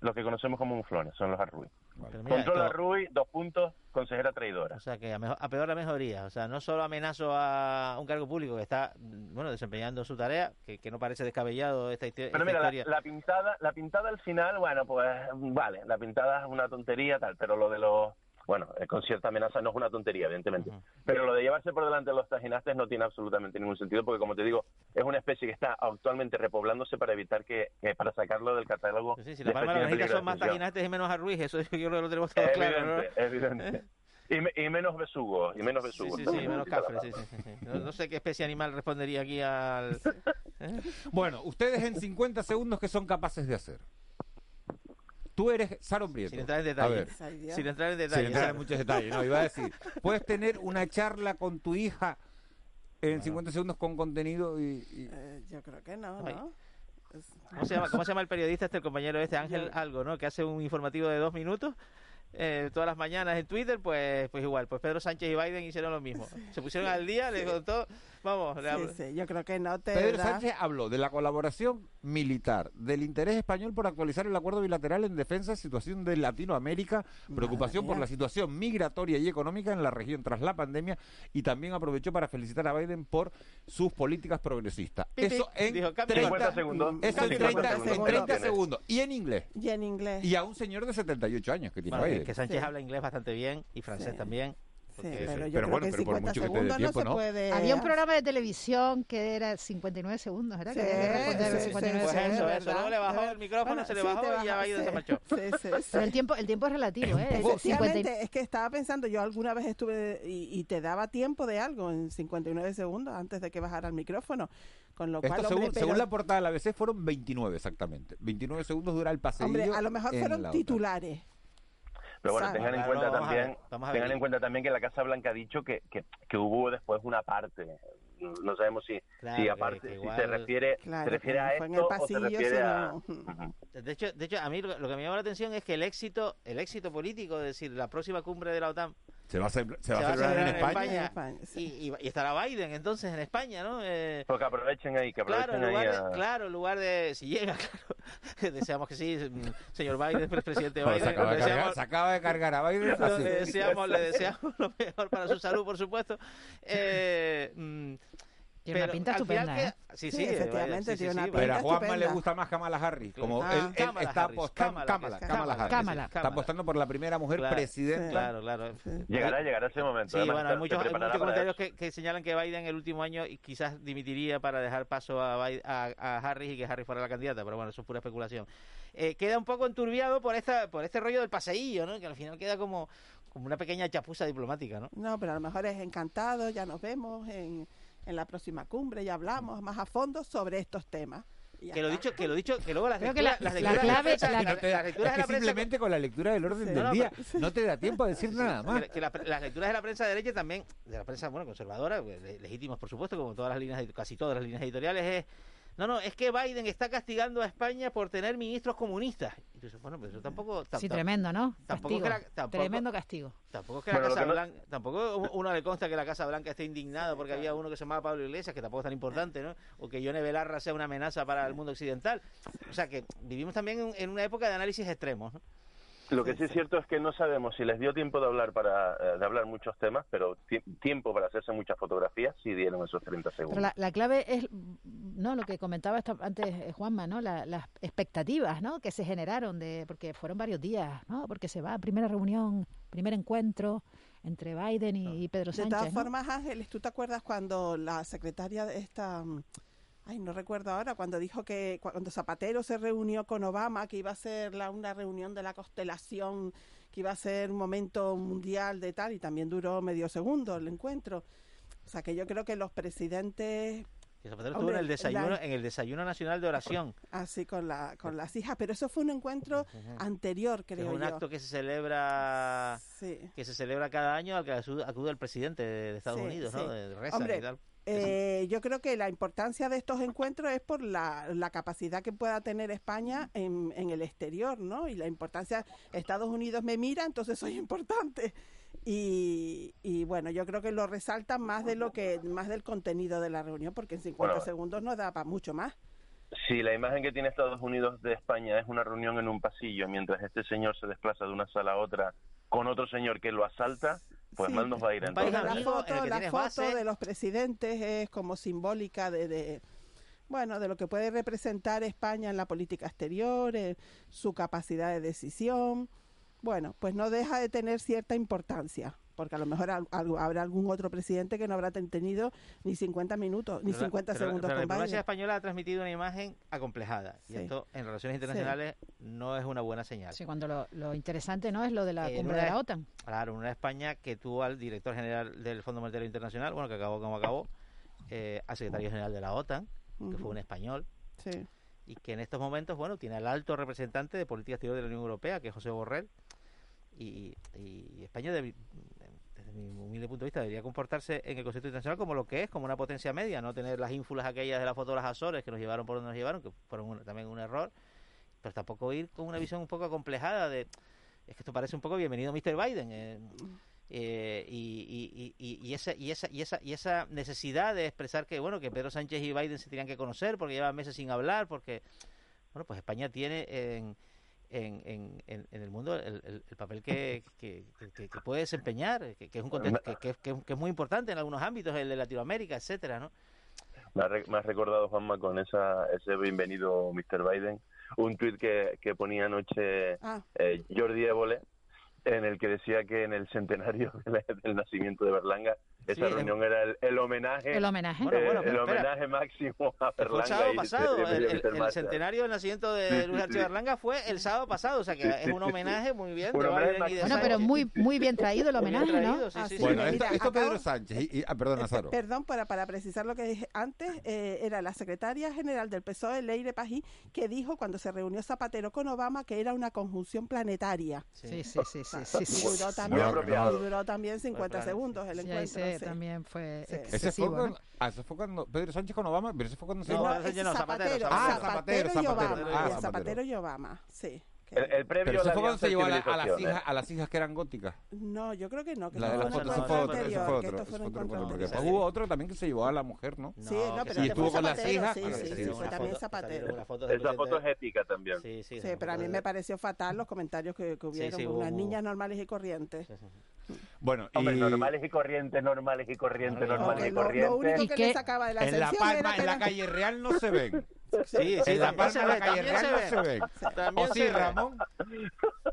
S: Lo que conocemos como muflones, son los arruis.
P: Mira,
S: Controla
P: esto-
S: Rui, dos puntos, consejera traidora.
P: O sea, que a, mejor, a peor la mejoría. O sea, no solo amenazo a un cargo público que está, bueno, desempeñando su tarea, que, que no parece descabellado esta,
S: Pero mira, la,
P: historia.
S: la pintada, la pintada al final, bueno, pues vale, la pintada es una tontería tal, pero lo de los, bueno, con cierta amenaza no es una tontería, evidentemente. Pero lo de llevarse por delante a los tajinastes no tiene absolutamente ningún sentido, porque como te digo, es una especie que está actualmente repoblándose para evitar que, que para sacarlo del catálogo.
P: Sí, si
S: de
P: la palma de
S: peligro
P: son más tajinantes y menos arruis, eso *laughs* yo creo que lo tenemos todo claro, ¿no?
S: Evidente, evidente. Y, me- y menos besugos, y menos
P: Sí,
S: besugos.
P: sí, sí, menos cafres, sí, sí, sí, sí. No, no sé qué especie animal respondería aquí al... ¿eh?
A: Bueno, ustedes en 50 segundos, ¿qué son capaces de hacer? Tú eres Saron Prieto.
P: Sin entrar en. Ay, Dios. Sin entrar en
A: Sin
P: detalles.
A: entrar en muchos detalles. No, iba a decir, puedes tener una charla con tu hija en 50 segundos con contenido y... y-
T: Eh, yo creo que no,
P: Ay.
T: ¿no?
P: ¿Cómo se, llama, ¿Cómo se llama el periodista este, el compañero este, Ángel Algo, ¿no? Que hace un informativo de dos minutos eh, todas las mañanas en Twitter, pues pues igual. Pues Pedro Sánchez y Biden hicieron lo mismo. Se pusieron al día, le contó... Vamos, le
T: Sí,
P: hablo-
T: sí, yo creo que no te
A: Pedro
T: da-
A: Sánchez habló de la colaboración militar, del interés español por actualizar el acuerdo bilateral en defensa de situación de Latinoamérica, preocupación por la situación migratoria y económica en la región tras la pandemia y también aprovechó para felicitar a Biden por sus políticas progresistas.
T: Pi, pi.
A: Eso en
T: Dijo, cambia.
A: 30
S: 50 segundos.
A: Eso en
S: 50
A: 30, en
S: segundos
A: 30
S: tienes.
A: segundos. Y en inglés.
T: Y en inglés.
A: Y a un señor de 78 años que tiene
P: Bueno,
A: Biden.
P: que Sánchez habla inglés bastante bien y francés también.
T: Pero yo
A: Pero
T: creo
A: bueno,
T: que en
A: pero por
T: 50
A: mucho que te dé
T: segundos
A: tiempo,
T: no
A: ¿no?
T: se puede...
O: Había un programa de televisión que era 59 segundos, ¿verdad?
T: Sí,
O: que había que responder
T: sí,
O: 59
T: sí,
P: Pues
O: segundos.
P: eso,
T: es
P: eso. Luego le bajó
T: es
P: el micrófono,
T: verdad.
P: se le bajó
T: te
P: y ya
T: baja,
P: Biden se
T: sí.
P: marchó. *laughs*
T: Sí, sí, sí.
O: Pero el tiempo, el tiempo es relativo, ¿eh?
T: Efectivamente,
O: 50
T: es que estaba pensando, yo alguna vez estuve y, y te daba tiempo de algo en 59 segundos antes de que bajara el micrófono, con lo cual,
A: Esto,
T: hombre,
A: según,
T: pero-
A: según la portada de la ABC, fueron 29 exactamente. 29 segundos dura el paseo.
T: hombre, a lo mejor fueron titulares.
S: Pero bueno, tengan en cuenta también, tengan en cuenta también que la Casa Blanca ha dicho que, que, que hubo después una parte. No sabemos si,
P: Claro,
S: si
P: que-
S: aparte,
P: que
S: si
P: igual-
S: se refiere,
T: Claro,
S: se refiere a
T: en
S: esto o se refiere a.
P: De hecho, de hecho, a mí lo, lo que me llama la atención es que el éxito, el éxito político, es decir, la próxima cumbre de la OTAN
A: Se va a, celebra- se va
P: se
A: a celebrar en España.
T: España,
P: y, y- y estará Biden entonces en España, ¿no? Eh,
S: Porque aprovechen ahí, que
P: Claro,
S: aprovechen
P: en lugar
S: ahí.
P: de,
S: a-
P: claro, en lugar de, si llega, *laughs* claro, *laughs* deseamos que sí, señor Biden, pre- presidente Biden,
A: se, acaba de
P: deseamos-
A: cargar, se acaba de cargar a Biden. así.
P: deseamos, le deseamos lo mejor para su salud, por supuesto. Eh, mm,
O: Tiene una pinta estupenda, ¿eh?
P: Sí,
T: Sí,
P: sí,
T: efectivamente,
P: sí, sí,
T: tiene
P: sí,
T: una
P: vaya.
A: Pero a
T: pinta
A: Juanma le gusta más Kamala Harris. Como
P: Ah,
A: él, él
P: Kamala
A: está apostando.
P: Kamala,
A: Kamala, Harris.
O: Kamala.
A: Está apostando por la primera mujer
P: Claro,
A: presidenta.
P: Claro, claro.
S: Llegará, llegará ese momento.
P: Sí,
S: además,
P: bueno, hay muchos, hay comentarios que, que señalan que Biden el último año quizás dimitiría para dejar paso a, Biden- a, a Harris y que Harris fuera la candidata, pero bueno, eso es pura especulación. Eh, queda un poco enturbiado por esta por este rollo del paseillo, ¿no? Que al final queda como, como una pequeña chapuza diplomática, ¿no?
T: No, pero a lo mejor es encantado, ya nos vemos en, en la próxima cumbre, ya hablamos más a fondo sobre estos temas. Y
P: Que lo dicho, que lo dicho, que luego las
O: Creo que
P: lecturas,
O: la-
P: las
O: la
P: lecturas de la
O: clave-
P: prensa-
O: la-
P: las- lecturas
A: es
P: de
A: que
P: la prensa
A: simplemente con la lectura del orden
P: Sí.
A: del
P: No,
A: día
P: pero-
A: no te da tiempo a decir nada más.
P: Que, que la- las lecturas de la prensa de derecha también, de la prensa bueno conservadora, pues, le- legítimas por supuesto, como todas las líneas, casi todas las líneas editoriales, es no, no, es que Biden está castigando a España por tener ministros comunistas. Y tú dices, bueno, pero eso tampoco... tam-
O: Sí, tremendo, ¿no?
P: tampoco
O: Castigo.
P: que la- tampoco-
O: Tremendo castigo.
P: Tampoco es que la
S: Bueno,
P: Casa
S: que no-
P: Blanca, tampoco uno le consta que la Casa Blanca esté indignada porque había uno que se llamaba Pablo Iglesias, que tampoco es tan importante, ¿no? O que Yone Belarra sea una amenaza para el mundo occidental. O sea que vivimos también en, en una época de análisis extremos, ¿no?
S: Lo que sí es cierto es que no sabemos si les dio tiempo de hablar para eh, de hablar muchos temas, pero ti- tiempo para hacerse muchas fotografías sí dieron esos 30 segundos.
O: Pero la, la clave es, no, lo que comentaba esta- antes eh, Juanma, ¿no? La- las expectativas, ¿no? Que se generaron de, porque fueron varios días, ¿no? Porque se va a primera reunión, primer encuentro entre Biden y, y Pedro
T: De
O: Sánchez.
T: todas
O: ¿no?
T: formas, Ángeles, ¿tú te acuerdas cuando la secretaria de esta... Ay, no recuerdo ahora, cuando dijo que cuando Zapatero se reunió con Obama, que iba a ser la, una reunión de la constelación, que iba a ser un momento mundial de tal, y también duró medio segundo el encuentro. O sea que yo creo que los presidentes
P: Que Zapatero estuvo en el desayuno,
T: la-
P: en el desayuno nacional de oración.
T: Así con la con las hijas, pero eso fue un encuentro anterior, creo
P: es un
T: yo.
P: acto que se celebra
T: Sí.
P: que se celebra cada año al que acude el presidente de Estados
T: Sí,
P: Unidos,
T: sí.
P: ¿no? De rezan
T: Hombre,
P: y tal.
T: Eh, yo creo que la importancia de estos encuentros es por la, la capacidad que pueda tener España en, en el exterior, ¿no? Y la importancia, Estados Unidos me mira, entonces soy importante. Y, y bueno, yo creo que lo resaltan más de lo que, más del contenido de la reunión, porque en 50
S: Bueno.
T: segundos no da para mucho más.
S: Si la imagen que tiene Estados Unidos de España es una reunión en un pasillo mientras este señor se desplaza de una sala a otra con otro señor que lo asalta, pues
T: Sí,
S: mal nos va a ir entonces.
T: la foto, la foto de los presidentes es como simbólica de, de, bueno, de lo que puede representar España en la política exterior, eh, su capacidad de decisión. Bueno, pues no deja de tener cierta importancia, porque a lo mejor al- al- habrá algún otro presidente que no habrá ten- tenido ni 50 minutos, ni
P: Pero la-
T: 50
P: pero-
T: segundos
P: pero la
T: con
P: diplomacia española ha transmitido una imagen acomplejada. Y esto en relaciones internacionales no es una buena señal.
O: Sí, cuando lo, lo interesante no es lo de la
P: En
O: cumbre
P: una-
O: de la OTAN.
P: Claro, una España que tuvo al director general del Fondo Monetario Internacional, bueno, que acabó como acabó, eh, al secretario general de la OTAN, que fue un español,
T: Sí.
P: y que en estos momentos, bueno, tiene al alto representante de política exterior de la Unión Europea, que es José Borrell, y, y España, debi- desde mi humilde punto de vista, debería comportarse en el concepto internacional como lo que es, como una potencia media, no tener las ínfulas aquellas de la foto de las Azores que nos llevaron por donde nos llevaron, que fueron un- también un error, pero tampoco ir con una visión un poco acomplejada de, es que esto parece un poco bienvenido Mr. Biden. eh, eh, y, y, y, y esa y esa y esa y esa necesidad de expresar que bueno que Pedro Sánchez y Biden se tenían que conocer porque llevan meses sin hablar porque bueno pues España tiene en en, en, en- en el mundo el, el- el papel que, que, que- que puede desempeñar que, que es un contexto que, que- que- que es muy importante en algunos ámbitos el de Latinoamérica etcétera no
S: Me has, re- me has recordado, Juanma, con esa, ese bienvenido Mr. Biden, un tuit que, que ponía anoche
T: Ah.
S: eh, Jordi Évole, en el que decía que en el centenario *laughs* del nacimiento de Berlanga, esa
P: Sí,
S: reunión era el, el homenaje
O: El homenaje.
S: eh,
O: Bueno, bueno,
S: el
P: espera.
S: homenaje máximo a
P: fue el
S: Berlanga.
P: sábado
S: y
P: pasado
S: de- de-
P: el,
S: de
P: el-
S: Mr.
P: el
S: Marshall.
P: centenario del nacimiento de Luis
S: sí.
P: Berlanga fue el sábado pasado o sea que es un
S: sí.
P: homenaje muy bien
S: homenaje
O: Bueno, pero muy muy bien traído el homenaje, ¿no?
P: sí, sí.
A: Bueno,
T: Mira,
A: esto, Pedro Sánchez. Y, y- ah, perdón, Nazaro.
T: Perdón, para, para precisar lo que dije antes, eh, era la secretaria general del PSOE, Leire Pají, que dijo cuando se reunió Zapatero con Obama que era una conjunción planetaria.
O: Sí, sí, sí, sí, sí, sí.
T: Y duró también, duró también 50
P: Bueno,
T: segundos el encuentro. Sí.
O: también fue
T: Sí.
A: Ese ah, ese fue cuando Pedro Sánchez con Obama, pero ese fue cuando se
P: No,
A: llamó-
P: Pedro Sánchez no, Zapatero,
T: Zapatero,
A: Ah,
T: Zapatero,
A: Zapatero,
T: y
A: Zapatero.
T: Obama.
A: Ah,
T: y
A: Zapatero.
T: Zapatero y Obama, sí. que-
S: El, el previo
A: Pero fue cuando se llevó a, la- a las hijas, a las hijas que eran góticas.
T: No, yo creo que no. Que
A: La de
T: esto
A: las
T: fue
A: fotos, otro, fue
T: fue
A: porque hubo otro también que se llevó a la mujer, ¿no?
T: Sí, no, pero
A: y estuvo con las hijas.
T: sí,
A: Ah,
T: sí,
A: sí,
T: sí,
A: sí,
T: fue
A: una
T: también
A: foto.
T: Zapatero.
S: Esa foto es ética también.
P: Sí, sí,
T: pero a mí
P: de-
T: me pareció fatal los comentarios que, que hubieron
P: sí,
T: con unas
P: hubo-
T: niñas normales y corrientes.
A: Bueno,
S: Hombre,
A: y
S: normales y corrientes, normales y corrientes,
P: Claro,
S: normales y
T: Porque lo, lo
S: corrientes.
T: único
O: ¿Y
T: que
O: qué?
T: le sacaba de la
A: en La Palma,
T: que
A: en la calle Real no se ven.
P: Sí, sí,
A: en La Palma, en la calle Real no se ven. ¿O sí. Ramón?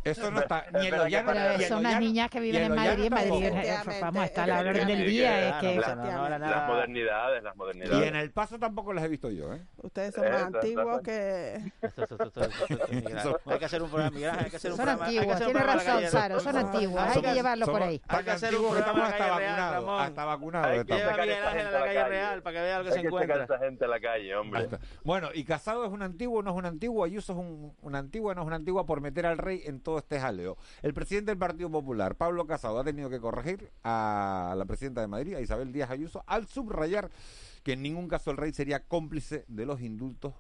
A: Eso no está. Ni en los llanos.
O: Pero
A: en
O: son
A: llanos-
O: niñas que
A: y
O: viven en Madrid,
A: llanos
O: Madrid, vamos, está a la orden del día, es que
S: Las modernidades, las
A: Y
S: modernidades.
A: en el paso tampoco las he visto yo, ¿eh?
T: Ustedes son más antiguos que...
P: Hay que hacer un programa, hay que hacer un
O: son
P: programa. hay que
O: antiguos,
P: hacer un
O: tiene
P: en
O: razón, Saro, son antiguos, hay que llevarlo por ahí.
P: Hay que hacer un programa en
A: hasta.
P: Ramón.
A: Hasta vacunados
S: Hay que
A: estamos.
P: Lleva a Miguel Ángel a
S: gente
P: la
S: a la
P: calle real para que vea lo que
S: Hay
P: se encuentra.
S: esa gente a la calle, hombre.
A: Bueno, y Casado es un antiguo, no es un antiguo, Ayuso es un, una antigua, no es una antigua por meter al rey en todo este jaleo. El presidente del Partido Popular, Pablo Casado, ha tenido que corregir a la presidenta de Madrid, a Isabel Díaz Ayuso, al subrayar que en ningún caso el rey sería cómplice de los indultos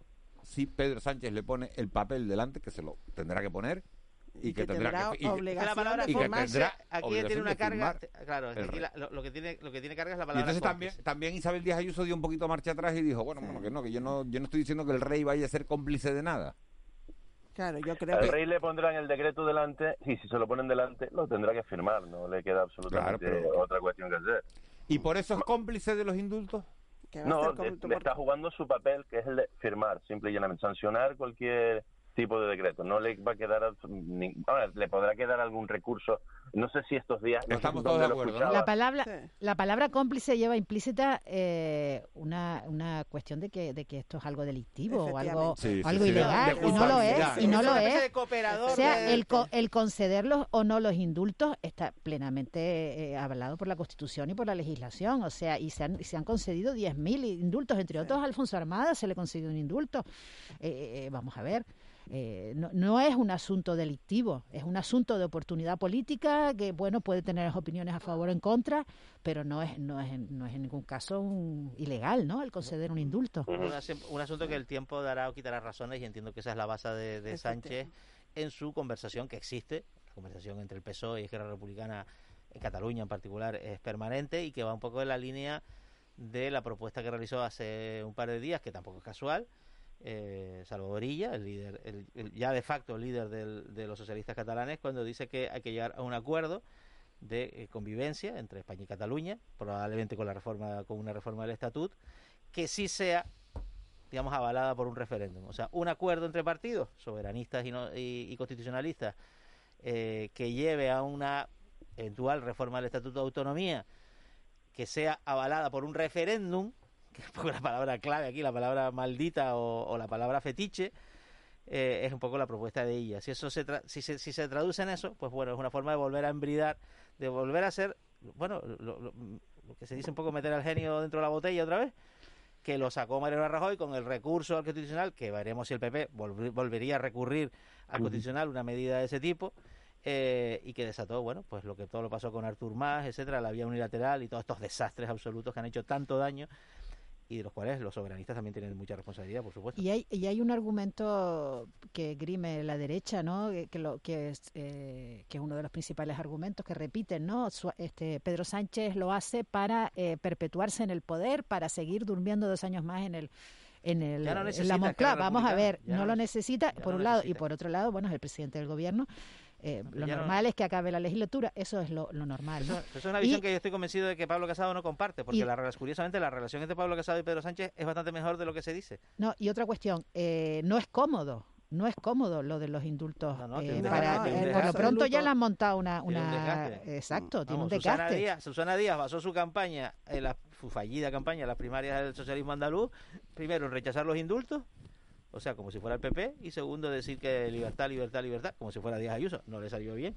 A: si Pedro Sánchez le pone el papel delante, que se lo tendrá que poner, y, que, tendrá que... y
P: la palabra
A: y que tendrá
P: aquí tiene una carga. Claro, aquí la- lo, lo que tiene, lo que tiene carga es la
A: Y
P: palabra.
A: entonces también, también Isabel Díaz Ayuso dio un poquito marcha atrás y dijo, bueno, bueno, que no, que yo no, yo no estoy diciendo que el rey vaya a ser cómplice de nada.
T: Claro, yo creo
S: Al
T: que...
S: rey le pondrán el decreto delante y si se lo ponen delante lo tendrá que firmar, no le queda absolutamente
A: Claro, pero-
S: otra cuestión que hacer.
A: ¿Y por eso es cómplice de los indultos?
S: No, le, le está jugando su papel que es el de firmar, simple y llanamente, sancionar cualquier tipo de decreto. No le va a quedar, ni, ahora, le podrá quedar algún recurso. No sé si estos días. no
A: Estamos todos de acuerdo.
O: La palabra, la palabra cómplice lleva implícita eh, una, una cuestión de que, de que esto es algo delictivo o algo,
A: Sí, sí,
O: o algo
A: sí,
O: ilegal. y no lo es, y no lo es.
T: de cooperador
O: O sea,
T: de-
O: el, co- el concederlos o no los indultos está plenamente eh, avalado por la Constitución y por la legislación. O sea, y se han, y se han concedido 10.000 indultos, entre otros a Alfonso Armada se le concedió un indulto. Eh, eh, vamos a ver. Eh, no, no es un asunto delictivo, es un asunto de oportunidad política que, bueno, puede tener opiniones a favor o en contra, pero no es, no es, en- no es en ningún caso un ilegal, ¿no? El conceder un indulto.
P: Un, asunto que el tiempo dará o quitará razones y entiendo que esa es la base de, de Sánchez en su conversación que existe, la conversación entre el PSOE y Esquerra Republicana en Cataluña en particular es permanente y que va un poco en la línea de la propuesta que realizó hace un par de días, que tampoco es casual, eh, Salvador Illa, el líder, el, ya de facto líder del- de los socialistas catalanes, cuando dice que hay que llegar a un acuerdo de eh, convivencia entre España y Cataluña, probablemente con la reforma, con una reforma del estatut, que sí sea digamos, avalada por un referéndum. O sea, un acuerdo entre partidos, soberanistas y, no- y constitucionalistas, eh, que lleve a una eventual reforma del Estatuto de Autonomía, que sea avalada por un referéndum, que es un poco la palabra clave aquí, la palabra maldita o, o la palabra fetiche, eh, es un poco la propuesta de ella. Si eso se tra- si, se, si se traduce en eso, pues bueno, es una forma de volver a embridar, de volver a ser, bueno, lo, lo- lo que se dice un poco meter al genio dentro de la botella otra vez, que lo sacó Mariano Rajoy con el recurso al Constitucional, que veremos si el PP volv- volvería a recurrir al. Constitucional una medida de ese tipo, eh, y que desató, bueno, pues lo que todo lo pasó con Artur Mas, etcétera, la vía unilateral y todos estos desastres absolutos que han hecho tanto daño y de los cuales los soberanistas también tienen mucha responsabilidad, por supuesto.
O: Y hay, y hay un argumento que grime la derecha, ¿no? Que, que lo, que, es, eh, que es uno de los principales argumentos que repiten, ¿no? Su- este, Pedro Sánchez lo hace para eh, perpetuarse en el poder, para seguir durmiendo dos años más en el en, el,
P: no
O: en la Moncloa. Vamos a ver, no,
P: no
O: lo
P: neces-
O: necesita, por
P: no
O: un lado, y por otro lado, bueno, es el presidente del gobierno. Eh, lo
P: ya no-
O: normal es que acabe la legislatura, eso es lo, lo normal. ¿no?
P: Eso, eso es una visión
O: Y-
P: que yo estoy convencido de que Pablo Casado no comparte, porque
O: y-
P: la, curiosamente la relación entre Pablo Casado y Pedro Sánchez es bastante mejor de lo que se dice.
O: No, y otra cuestión, eh, no es cómodo, no es cómodo lo de los indultos.
P: no,
O: eh, para- eh, por lo pronto ya le han montado una...
P: Tiene un
O: una exacto, tiene un
P: Susana. Díaz, Susana Díaz basó su campaña, en la, su fallida campaña en las primarias del socialismo andaluz, primero en rechazar los indultos, o sea, como si fuera el PP, y segundo decir que libertad, libertad, libertad, como si fuera Díaz Ayuso. No le salió bien,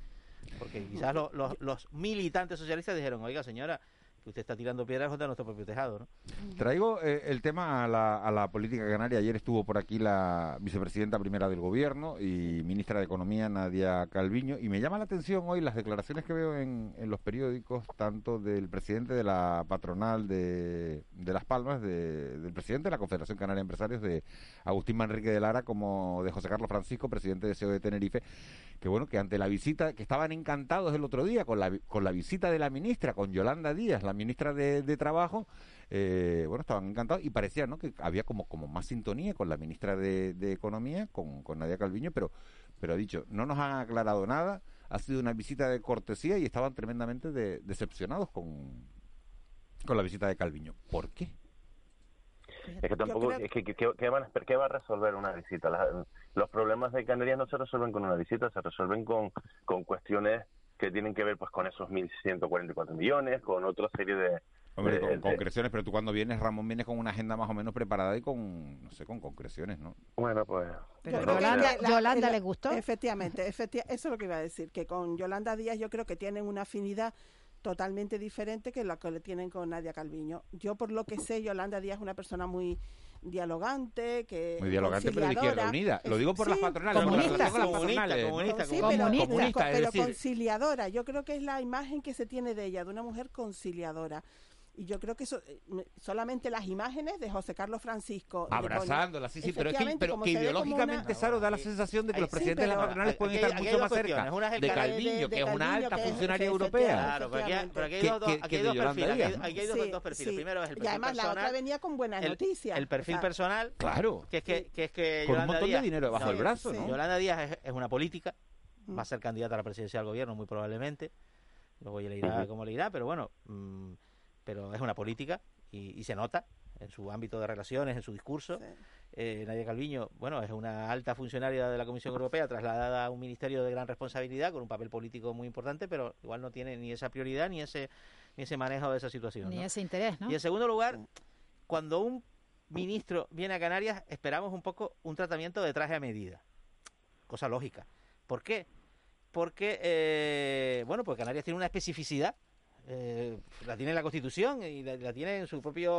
P: porque quizás los, los, los militantes socialistas dijeron, oiga señora, que usted está tirando piedras contra nuestro propio tejado, ¿no?
A: Traigo eh, el tema a la, a la política canaria. Ayer estuvo por aquí la vicepresidenta primera del gobierno y ministra de Economía, Nadia Calviño, y me llama la atención hoy las declaraciones que veo en, en los periódicos, tanto del presidente de la patronal de, de Las Palmas, de- del presidente de la Confederación Canaria de Empresarios, de Agustín Manrique de Lara, como de José Carlos Francisco, presidente de CEO de Tenerife, que bueno, que ante la visita, que estaban encantados el otro día con la, con la visita de la ministra, con Yolanda Díaz, la ministra de, de Trabajo, eh, bueno, estaban encantados y parecía ¿no? que había como, como más sintonía con la ministra de, de Economía, con, con Nadia Calviño, pero, pero ha dicho, no nos han aclarado nada, ha sido una visita de cortesía y estaban tremendamente de- decepcionados con, con la visita de Calviño. ¿Por qué?
S: Es que tampoco,
A: creo-
S: es que, que- que- ¿qué, van a qué va a resolver una visita? Las- los problemas de Canarias no se resuelven con una visita, se resuelven con, con cuestiones que tienen que ver pues con esos 1.144 millones, con otra serie de...
A: Hombre,
S: de-
A: con
S: de-
A: concreciones, pero tú cuando vienes, Ramón, vienes con una agenda más o menos preparada y con, no sé, con concreciones, ¿no?
S: Bueno, pues...
O: Pero
T: la-
O: Yolanda
T: la-
O: le gustó.
T: Efectivamente, efecti- eso es lo que iba a decir, que con Yolanda Díaz yo creo que tienen una afinidad totalmente diferente que la que le tienen con Nadia Calviño. Yo por lo que sé, Yolanda Díaz es una persona muy dialogante, que
A: Muy dialogante, pero de Izquierda
T: conciliadora.
A: Unida. Lo digo por las patronales,
T: comunista,
A: relación con las
T: comunista,
A: patronales.
P: comunista,
T: Sí,
A: Comunista,
T: pero,
A: comunista, es
T: pero
A: decir,
T: conciliadora. Yo creo que es la imagen que se tiene de ella, de una mujer conciliadora. Y yo creo que eso, eh, me- solamente las imágenes de José Carlos Francisco. de
A: Abrazándola, sí, sí, pero, es que, pero ideológicamente,
T: una-
A: Saro, da la sensación de que los
T: Sí,
A: presidentes de
T: pero
A: las patronales pueden estar
P: hay
A: mucho más cerca
P: cuestiones. Una es el
A: de Calviño,
T: de- de
A: que es una alta
T: que es-
A: funcionaria
T: que
A: europea.
P: Claro, pero aquí, hay- pero aquí hay
A: Que-
P: dos, aquí hay
A: de
P: perfiles. Aquí,
A: Díaz,
P: hay-
A: ¿no?
P: aquí hay dos,
T: Sí,
P: dos perfiles.
T: sí.
P: Primero es el
T: Y además la otra venía con buenas
P: el,
T: noticias.
P: El perfil
T: O sea,
P: personal.
A: Claro.
P: Que es que, que, es que
A: Con un montón de dinero debajo
P: no,
A: del brazo, ¿no?
P: Yolanda Díaz es, es una política.
T: Mm.
P: Va a ser candidata a la presidencia del gobierno, muy probablemente. Luego ya le irá como le irá, pero bueno. mm, pero es una política y, y se nota. en su ámbito de relaciones, en su discurso. Eh, Nadia Calviño, bueno, es una alta funcionaria de la Comisión Europea trasladada a un ministerio de gran responsabilidad con un papel político muy importante, pero igual no tiene ni esa prioridad ni ese ni ese manejo de esa situación.
O: Ni
P: ¿no?
O: ese interés, ¿no?
P: Y en segundo lugar, cuando un ministro viene a Canarias, esperamos un poco un tratamiento de traje a medida. Cosa lógica. ¿Por qué? Porque, eh, bueno, pues Canarias tiene una especificidad. Eh, la tiene en la Constitución y la, la tiene en su propia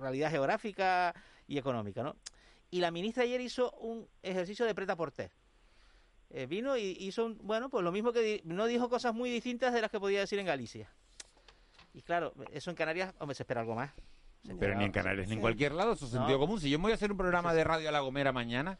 P: realidad geográfica y económica, ¿no? Y la ministra ayer hizo un ejercicio de preta por Eh, vino y hizo, un, bueno, pues lo mismo que di- no dijo cosas muy distintas de las que podía decir en Galicia. Y claro, eso en Canarias, hombre, se espera algo más. Se
A: Pero ni en Canarias ni en cualquier lado, eso es
P: No.
A: sentido común. Si yo me voy a hacer un programa de radio a La Gomera mañana,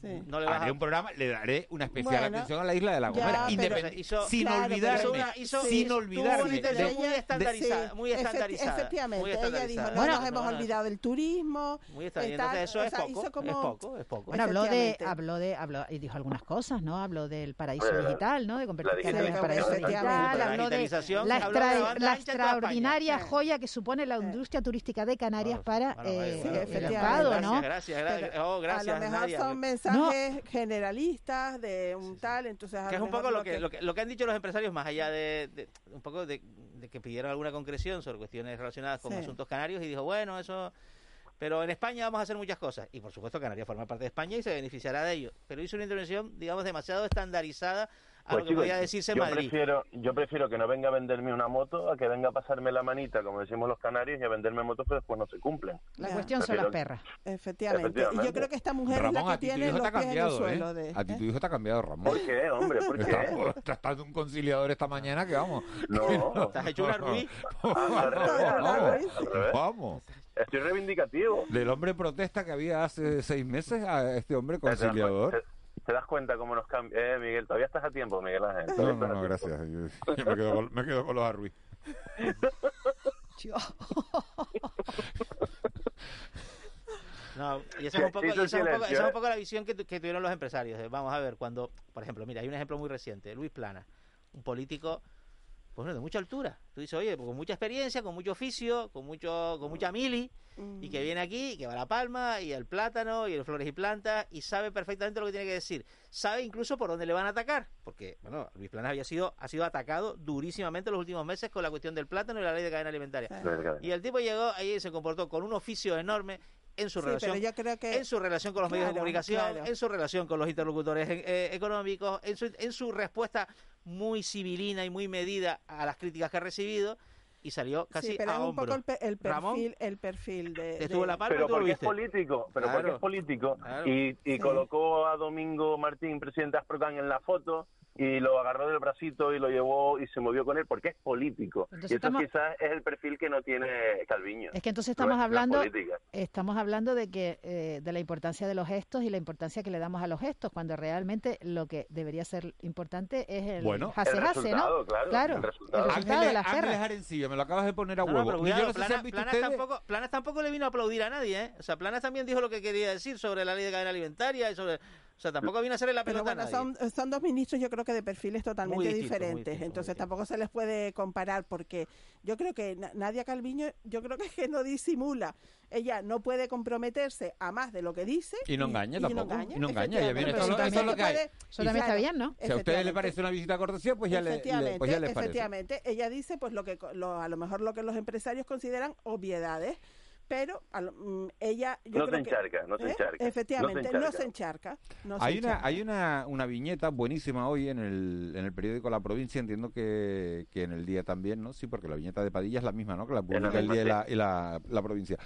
P: No le vas
A: haré
P: a-
A: un programa, le daré una especial
P: Bueno,
A: atención a la isla de La
P: ya,
A: Gomera,
P: pero-
A: independ-
P: hizo-
A: sin
P: claro,
A: olvidarme,
P: hizo una- hizo-
A: sin olvidarme.
P: intención
A: de-
P: muy estandarizada,
T: Sí,
P: muy estandarizada.
T: Efectivamente,
P: muy
T: ella dijo,
P: estandarizada.
T: no nos hemos olvidado del turismo.
P: Muy estandarizada. Entonces eso
T: o
P: es
T: sea,
P: poco,
T: hizo como-
P: es poco, es poco.
O: Bueno, habló de, habló de, habló y dijo algunas cosas, ¿no? Habló del paraíso
P: Bueno, la-
O: digital, ¿no? De convertir
P: la
O: Canarias en el paraíso digital,
P: La
O: habló de
P: digitalización,
O: la, extraordinaria joya que supone la industria turística de Canarias para
P: Bueno,
O: eh,
P: bueno,
O: el mercado, ¿no?
P: Gracias, gracias, gra- oh, gracias,
T: a lo mejor son mensajes generalistas de un tal, entonces
P: que es un poco lo que, lo que lo que han dicho los empresarios más allá de, de- un poco de, de que pidieron alguna concreción sobre cuestiones relacionadas con
T: Sí.
P: asuntos canarios y dijo bueno eso pero en España vamos a hacer muchas cosas y por supuesto Canarias forma parte de España y se beneficiará de ello. Pero hizo una intervención digamos demasiado estandarizada a
S: Pues,
P: lo que
S: chicos,
P: podía decirse en
S: yo
P: Madrid
S: Prefiero, yo prefiero que no venga a venderme una moto a que venga a pasarme la manita, como decimos los canarios, y a venderme motos que después no se cumplen.
O: La cuestión son las perras.
T: Efectivamente. Y yo creo que esta mujer
A: Ramón,
T: es la
A: a
T: que
A: ti tu
T: tiene los
A: te ha
T: pies en el
A: cambiado,
T: suelo.
A: ¿eh?
T: De,
A: A ti tu hijo ha cambiado, Ramón.
S: ¿Por qué, hombre? ¿Por qué?
A: Está, está estando un conciliador esta mañana que vamos. *laughs* *laughs*
S: No.
P: Te has hecho una Ruiz.
S: Al revés.
A: Vamos.
S: Estoy reivindicativo.
A: Del hombre protesta que había hace seis meses a este hombre
S: ¿Te das,
A: conciliador.
S: Te- das cuenta cómo nos cambia? Eh, Miguel, todavía estás a tiempo, Miguel Ángel.
A: No, no, no, gracias. Yo, yo me, quedo con, me quedo con los Arruiz.
P: No, y esa es un poco, esa es un poco-
S: silencio,
P: esa es un
S: ¿eh?
P: poco la visión que, tu- que tuvieron los empresarios. Vamos a ver, cuando, por ejemplo, mira, hay un ejemplo muy reciente, Luis Plana, un político pues, bueno, de mucha altura. Tú dices, oye, pues, con mucha experiencia, con mucho oficio, con mucho con mucha mili, y que viene aquí, que va a La Palma, y el plátano, y el flores y plantas, y sabe perfectamente lo que tiene que decir. Sabe incluso por dónde le van a atacar, porque, bueno, Luis Plana había sido, ha sido atacado durísimamente en los últimos meses con la cuestión del plátano y la ley de cadena alimentaria. Y el tipo llegó ahí y se comportó con un oficio enorme en su
T: Sí,
P: relación
T: pero yo creo que-
P: en su relación con los medios de comunicación,
T: claro.
P: en su relación con los interlocutores eh, económicos, en su, en su respuesta muy civilina y muy medida a las críticas que ha recibido y salió casi
T: sí, pero
P: a
T: es un
P: hombro.
T: poco el, pe- el
P: Ramón,
T: perfil, el perfil de,
P: Estuvo
T: de-
P: La Palma y
S: Pero
P: tú lo
S: porque es
P: viste.
S: político, pero porque
P: Claro.
S: es político.
P: Claro.
S: Y, y
P: Sí.
S: colocó a Domingo Martín, presidente de Asprocan, en la foto y lo agarró del bracito y lo llevó y se movió con él porque es político.
O: Entonces
S: y esto
O: estamos-
S: quizás es el perfil que no tiene Calviño.
O: Es que entonces estamos
S: es- no es
O: hablando, estamos hablando de que eh, de la importancia de los gestos y la importancia que le damos a los gestos, cuando realmente lo que debería ser importante es el
A: Bueno,
O: jase
S: el resultado,
O: ¿no?
S: claro,
O: claro,
S: el resultado.
O: el resultado de
A: Ángeles
O: perras.
A: Arencibia, me lo acabas de poner a
P: No,
A: huevo. Yo si
P: Planas, tampoco, Planas tampoco le vino a aplaudir a nadie, ¿eh? O sea, Planas también dijo lo que quería decir sobre la ley de cadena alimentaria y sobre... O sea, tampoco vino a hacerle la
T: Pero
P: pelota
T: bueno,
P: a nadie.
T: son, son dos ministros yo creo que de perfiles totalmente
P: Muy distintos, muy
T: diferentes,
P: muy
T: entonces tampoco se les puede comparar porque yo creo que Na- Nadia Calviño, yo creo que, es que no disimula, ella no puede comprometerse a más de lo que dice
A: Y no engaña
T: y
A: tampoco,
T: engaña,
A: y no engaña, ella viene- eso- es lo que hay.
O: Eso también está bien, ¿no?
A: Si a ustedes les parece una visita cortesía, pues ya, le, le-
T: efectivamente,
A: pues ya les parece.
T: efectivamente, ella dice pues lo que co- lo- a lo mejor lo que los empresarios consideran obviedades, pero lo- mm, ella yo
S: No
T: creo
S: se
T: que-
S: encharca, no se
T: ¿eh?
S: encharca.
T: Efectivamente,
S: No se
T: no se encharca. no se
A: hay una,
T: encharca.
A: hay una, una viñeta buenísima hoy en el, en el periódico La Provincia, entiendo que, que en el día también, ¿no? Sí, porque la viñeta de Padilla es la misma, ¿no? Que la publica el día y
S: sí.
A: la, y la, la provincia.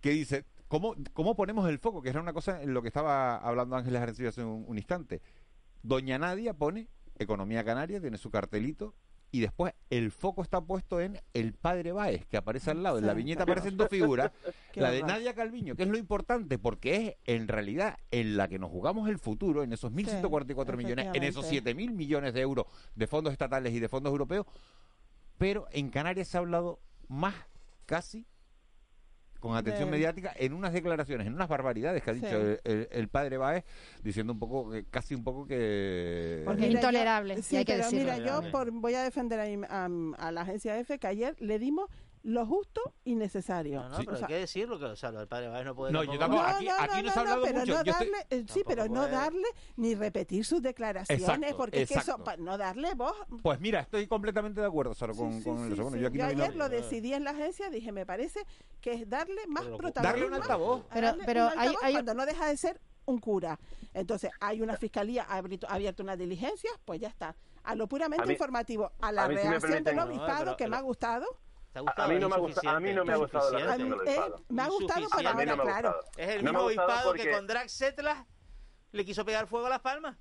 A: Que dice, ¿cómo, ¿cómo ponemos el foco? Que era una cosa en lo que estaba hablando Ángeles Arencibia hace un, un instante. Doña Nadia pone Economía Canaria, tiene su cartelito, y después el foco está puesto en el padre Báez, que aparece al lado. En la
T: Sí.
A: viñeta aparecen dos figuras. *laughs* La de. Nadia Calviño, que es lo importante, porque es en realidad en la que nos jugamos el futuro, en esos 1.144 millones, en esos
T: efectivamente.
A: 7.000 millones de euros de fondos estatales y de fondos europeos. Pero en Canarias se ha hablado más, casi, con atención
T: De-
A: mediática, en unas declaraciones, en unas barbaridades que ha
T: Sí.
A: dicho el, el- el padre Báez, diciendo un poco, eh, casi un poco que...
O: Porque es
T: Mira, yo-
O: intolerable, y
T: sí,
O: hay que
T: pero
O: decirlo.
T: mira, yo por- voy a defender a, a- a la agencia EFE que ayer le dimos lo justo y necesario.
P: No, no,
T: O
P: pero
T: sea,
P: hay que decirlo, que o sea, del padre Báez no puede
A: No, yo
P: tampoco-
A: aquí- aquí no se ha hablado
T: pero
A: mucho.
T: no
A: Yo estoy-
T: darle, eh, sí, pero no
P: puede.
T: darle ni repetir sus declaraciones,
A: Exacto,
T: porque es que eso,
A: exacto.
T: pa- no darle voz.
A: Pues mira, estoy completamente de acuerdo, Sara, con,
T: Sí,
A: con
T: sí,
A: eso. Bueno,
T: sí.
A: yo aquí
T: Yo
A: no
T: ayer lo decidí en la agencia, dije, me parece que es darle más
A: Pero
T: protagonismo.
A: darle un altavoz.
O: Pero- pero
T: un
O: hay-
T: altavoz
O: hay-
T: cuando no deja de ser un cura. Entonces, hay una fiscalía ha abierto, ha abierto una diligencia, pues ya está. A lo puramente
S: A mí-
T: informativo, a la
S: a sí
T: reacción del obispado,
P: No,
T: que me ha gustado.
P: ¿Te ha
S: A-
P: gustado?
S: a mí no
P: Es
S: me ha gustado- a mí no me ha gustado la
P: es
S: reacción del obispado.
T: me ha gustado para
S: A mí no
T: claro.
S: gustado.
P: Es el
S: No
P: mismo
S: gustado
P: obispado que
S: porque-
P: con Drax Zetlas le quiso pegar fuego a las palmas.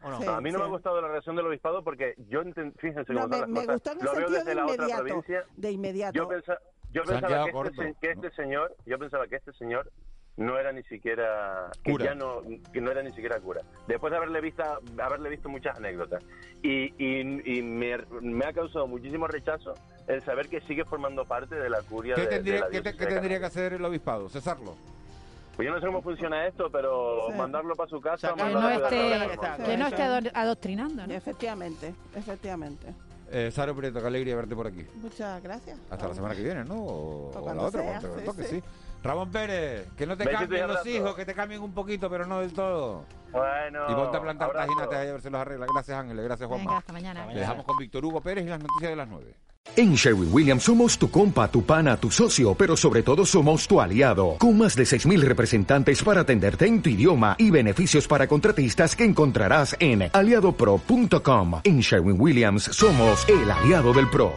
P: ¿O no?
T: Sí.
S: a mí no me ha gustado la reacción del obispado porque yo, enten- fíjense
T: No,
S: cómo
T: me,
S: están
T: me
S: las cosas.
T: gustó en el
S: Lo veo
T: sentido
S: desde
T: de
S: la otra
T: inmediato.
S: provincia.
T: De inmediato.
S: Yo, pensa- yo pensaba que este, que
A: ¿no?
S: este señor, yo pensaba que este señor no era ni siquiera que
A: Cura.
S: ya no que no era ni siquiera cura. Después de haberle visto haberle visto muchas anécdotas y, y, y me, me ha causado muchísimo rechazo el saber que sigue formando parte de la curia
A: ¿Qué
S: de, de
A: tendría,
S: la
A: qué te- qué tendría que hacer el obispado? ¿Cesarlo?
S: Pues yo no sé cómo funciona esto, pero
T: Sí.
S: mandarlo para su casa,
O: Que
S: mandarlo
O: no esté,
P: que
O: no esté ado- adoctrinando, ¿no?
T: Efectivamente, efectivamente.
A: Eh, Sara Prieto, qué alegría verte por aquí.
T: Muchas gracias.
A: Hasta la semana que viene, ¿no? O,
T: O
A: la otra,
T: sea,
A: cuando te
T: sí,
A: toque,
T: sí.
A: sí. Ramón Pérez, que no te cambien los hijos, que te cambien un poquito, pero no del todo.
S: Bueno,
A: y ponte a plantar ahí a ver si los arregla. Gracias Ángeles, gracias Juanma.
O: Venga, hasta mañana.
A: Le dejamos con Víctor Hugo Pérez y las noticias de las 9.
U: En Sherwin Williams somos tu compa, tu pana, tu socio, pero sobre todo somos tu aliado, con más de 6.000 representantes para atenderte en tu idioma y beneficios para contratistas que encontrarás en aliadopro.com. En Sherwin Williams somos el aliado del PRO.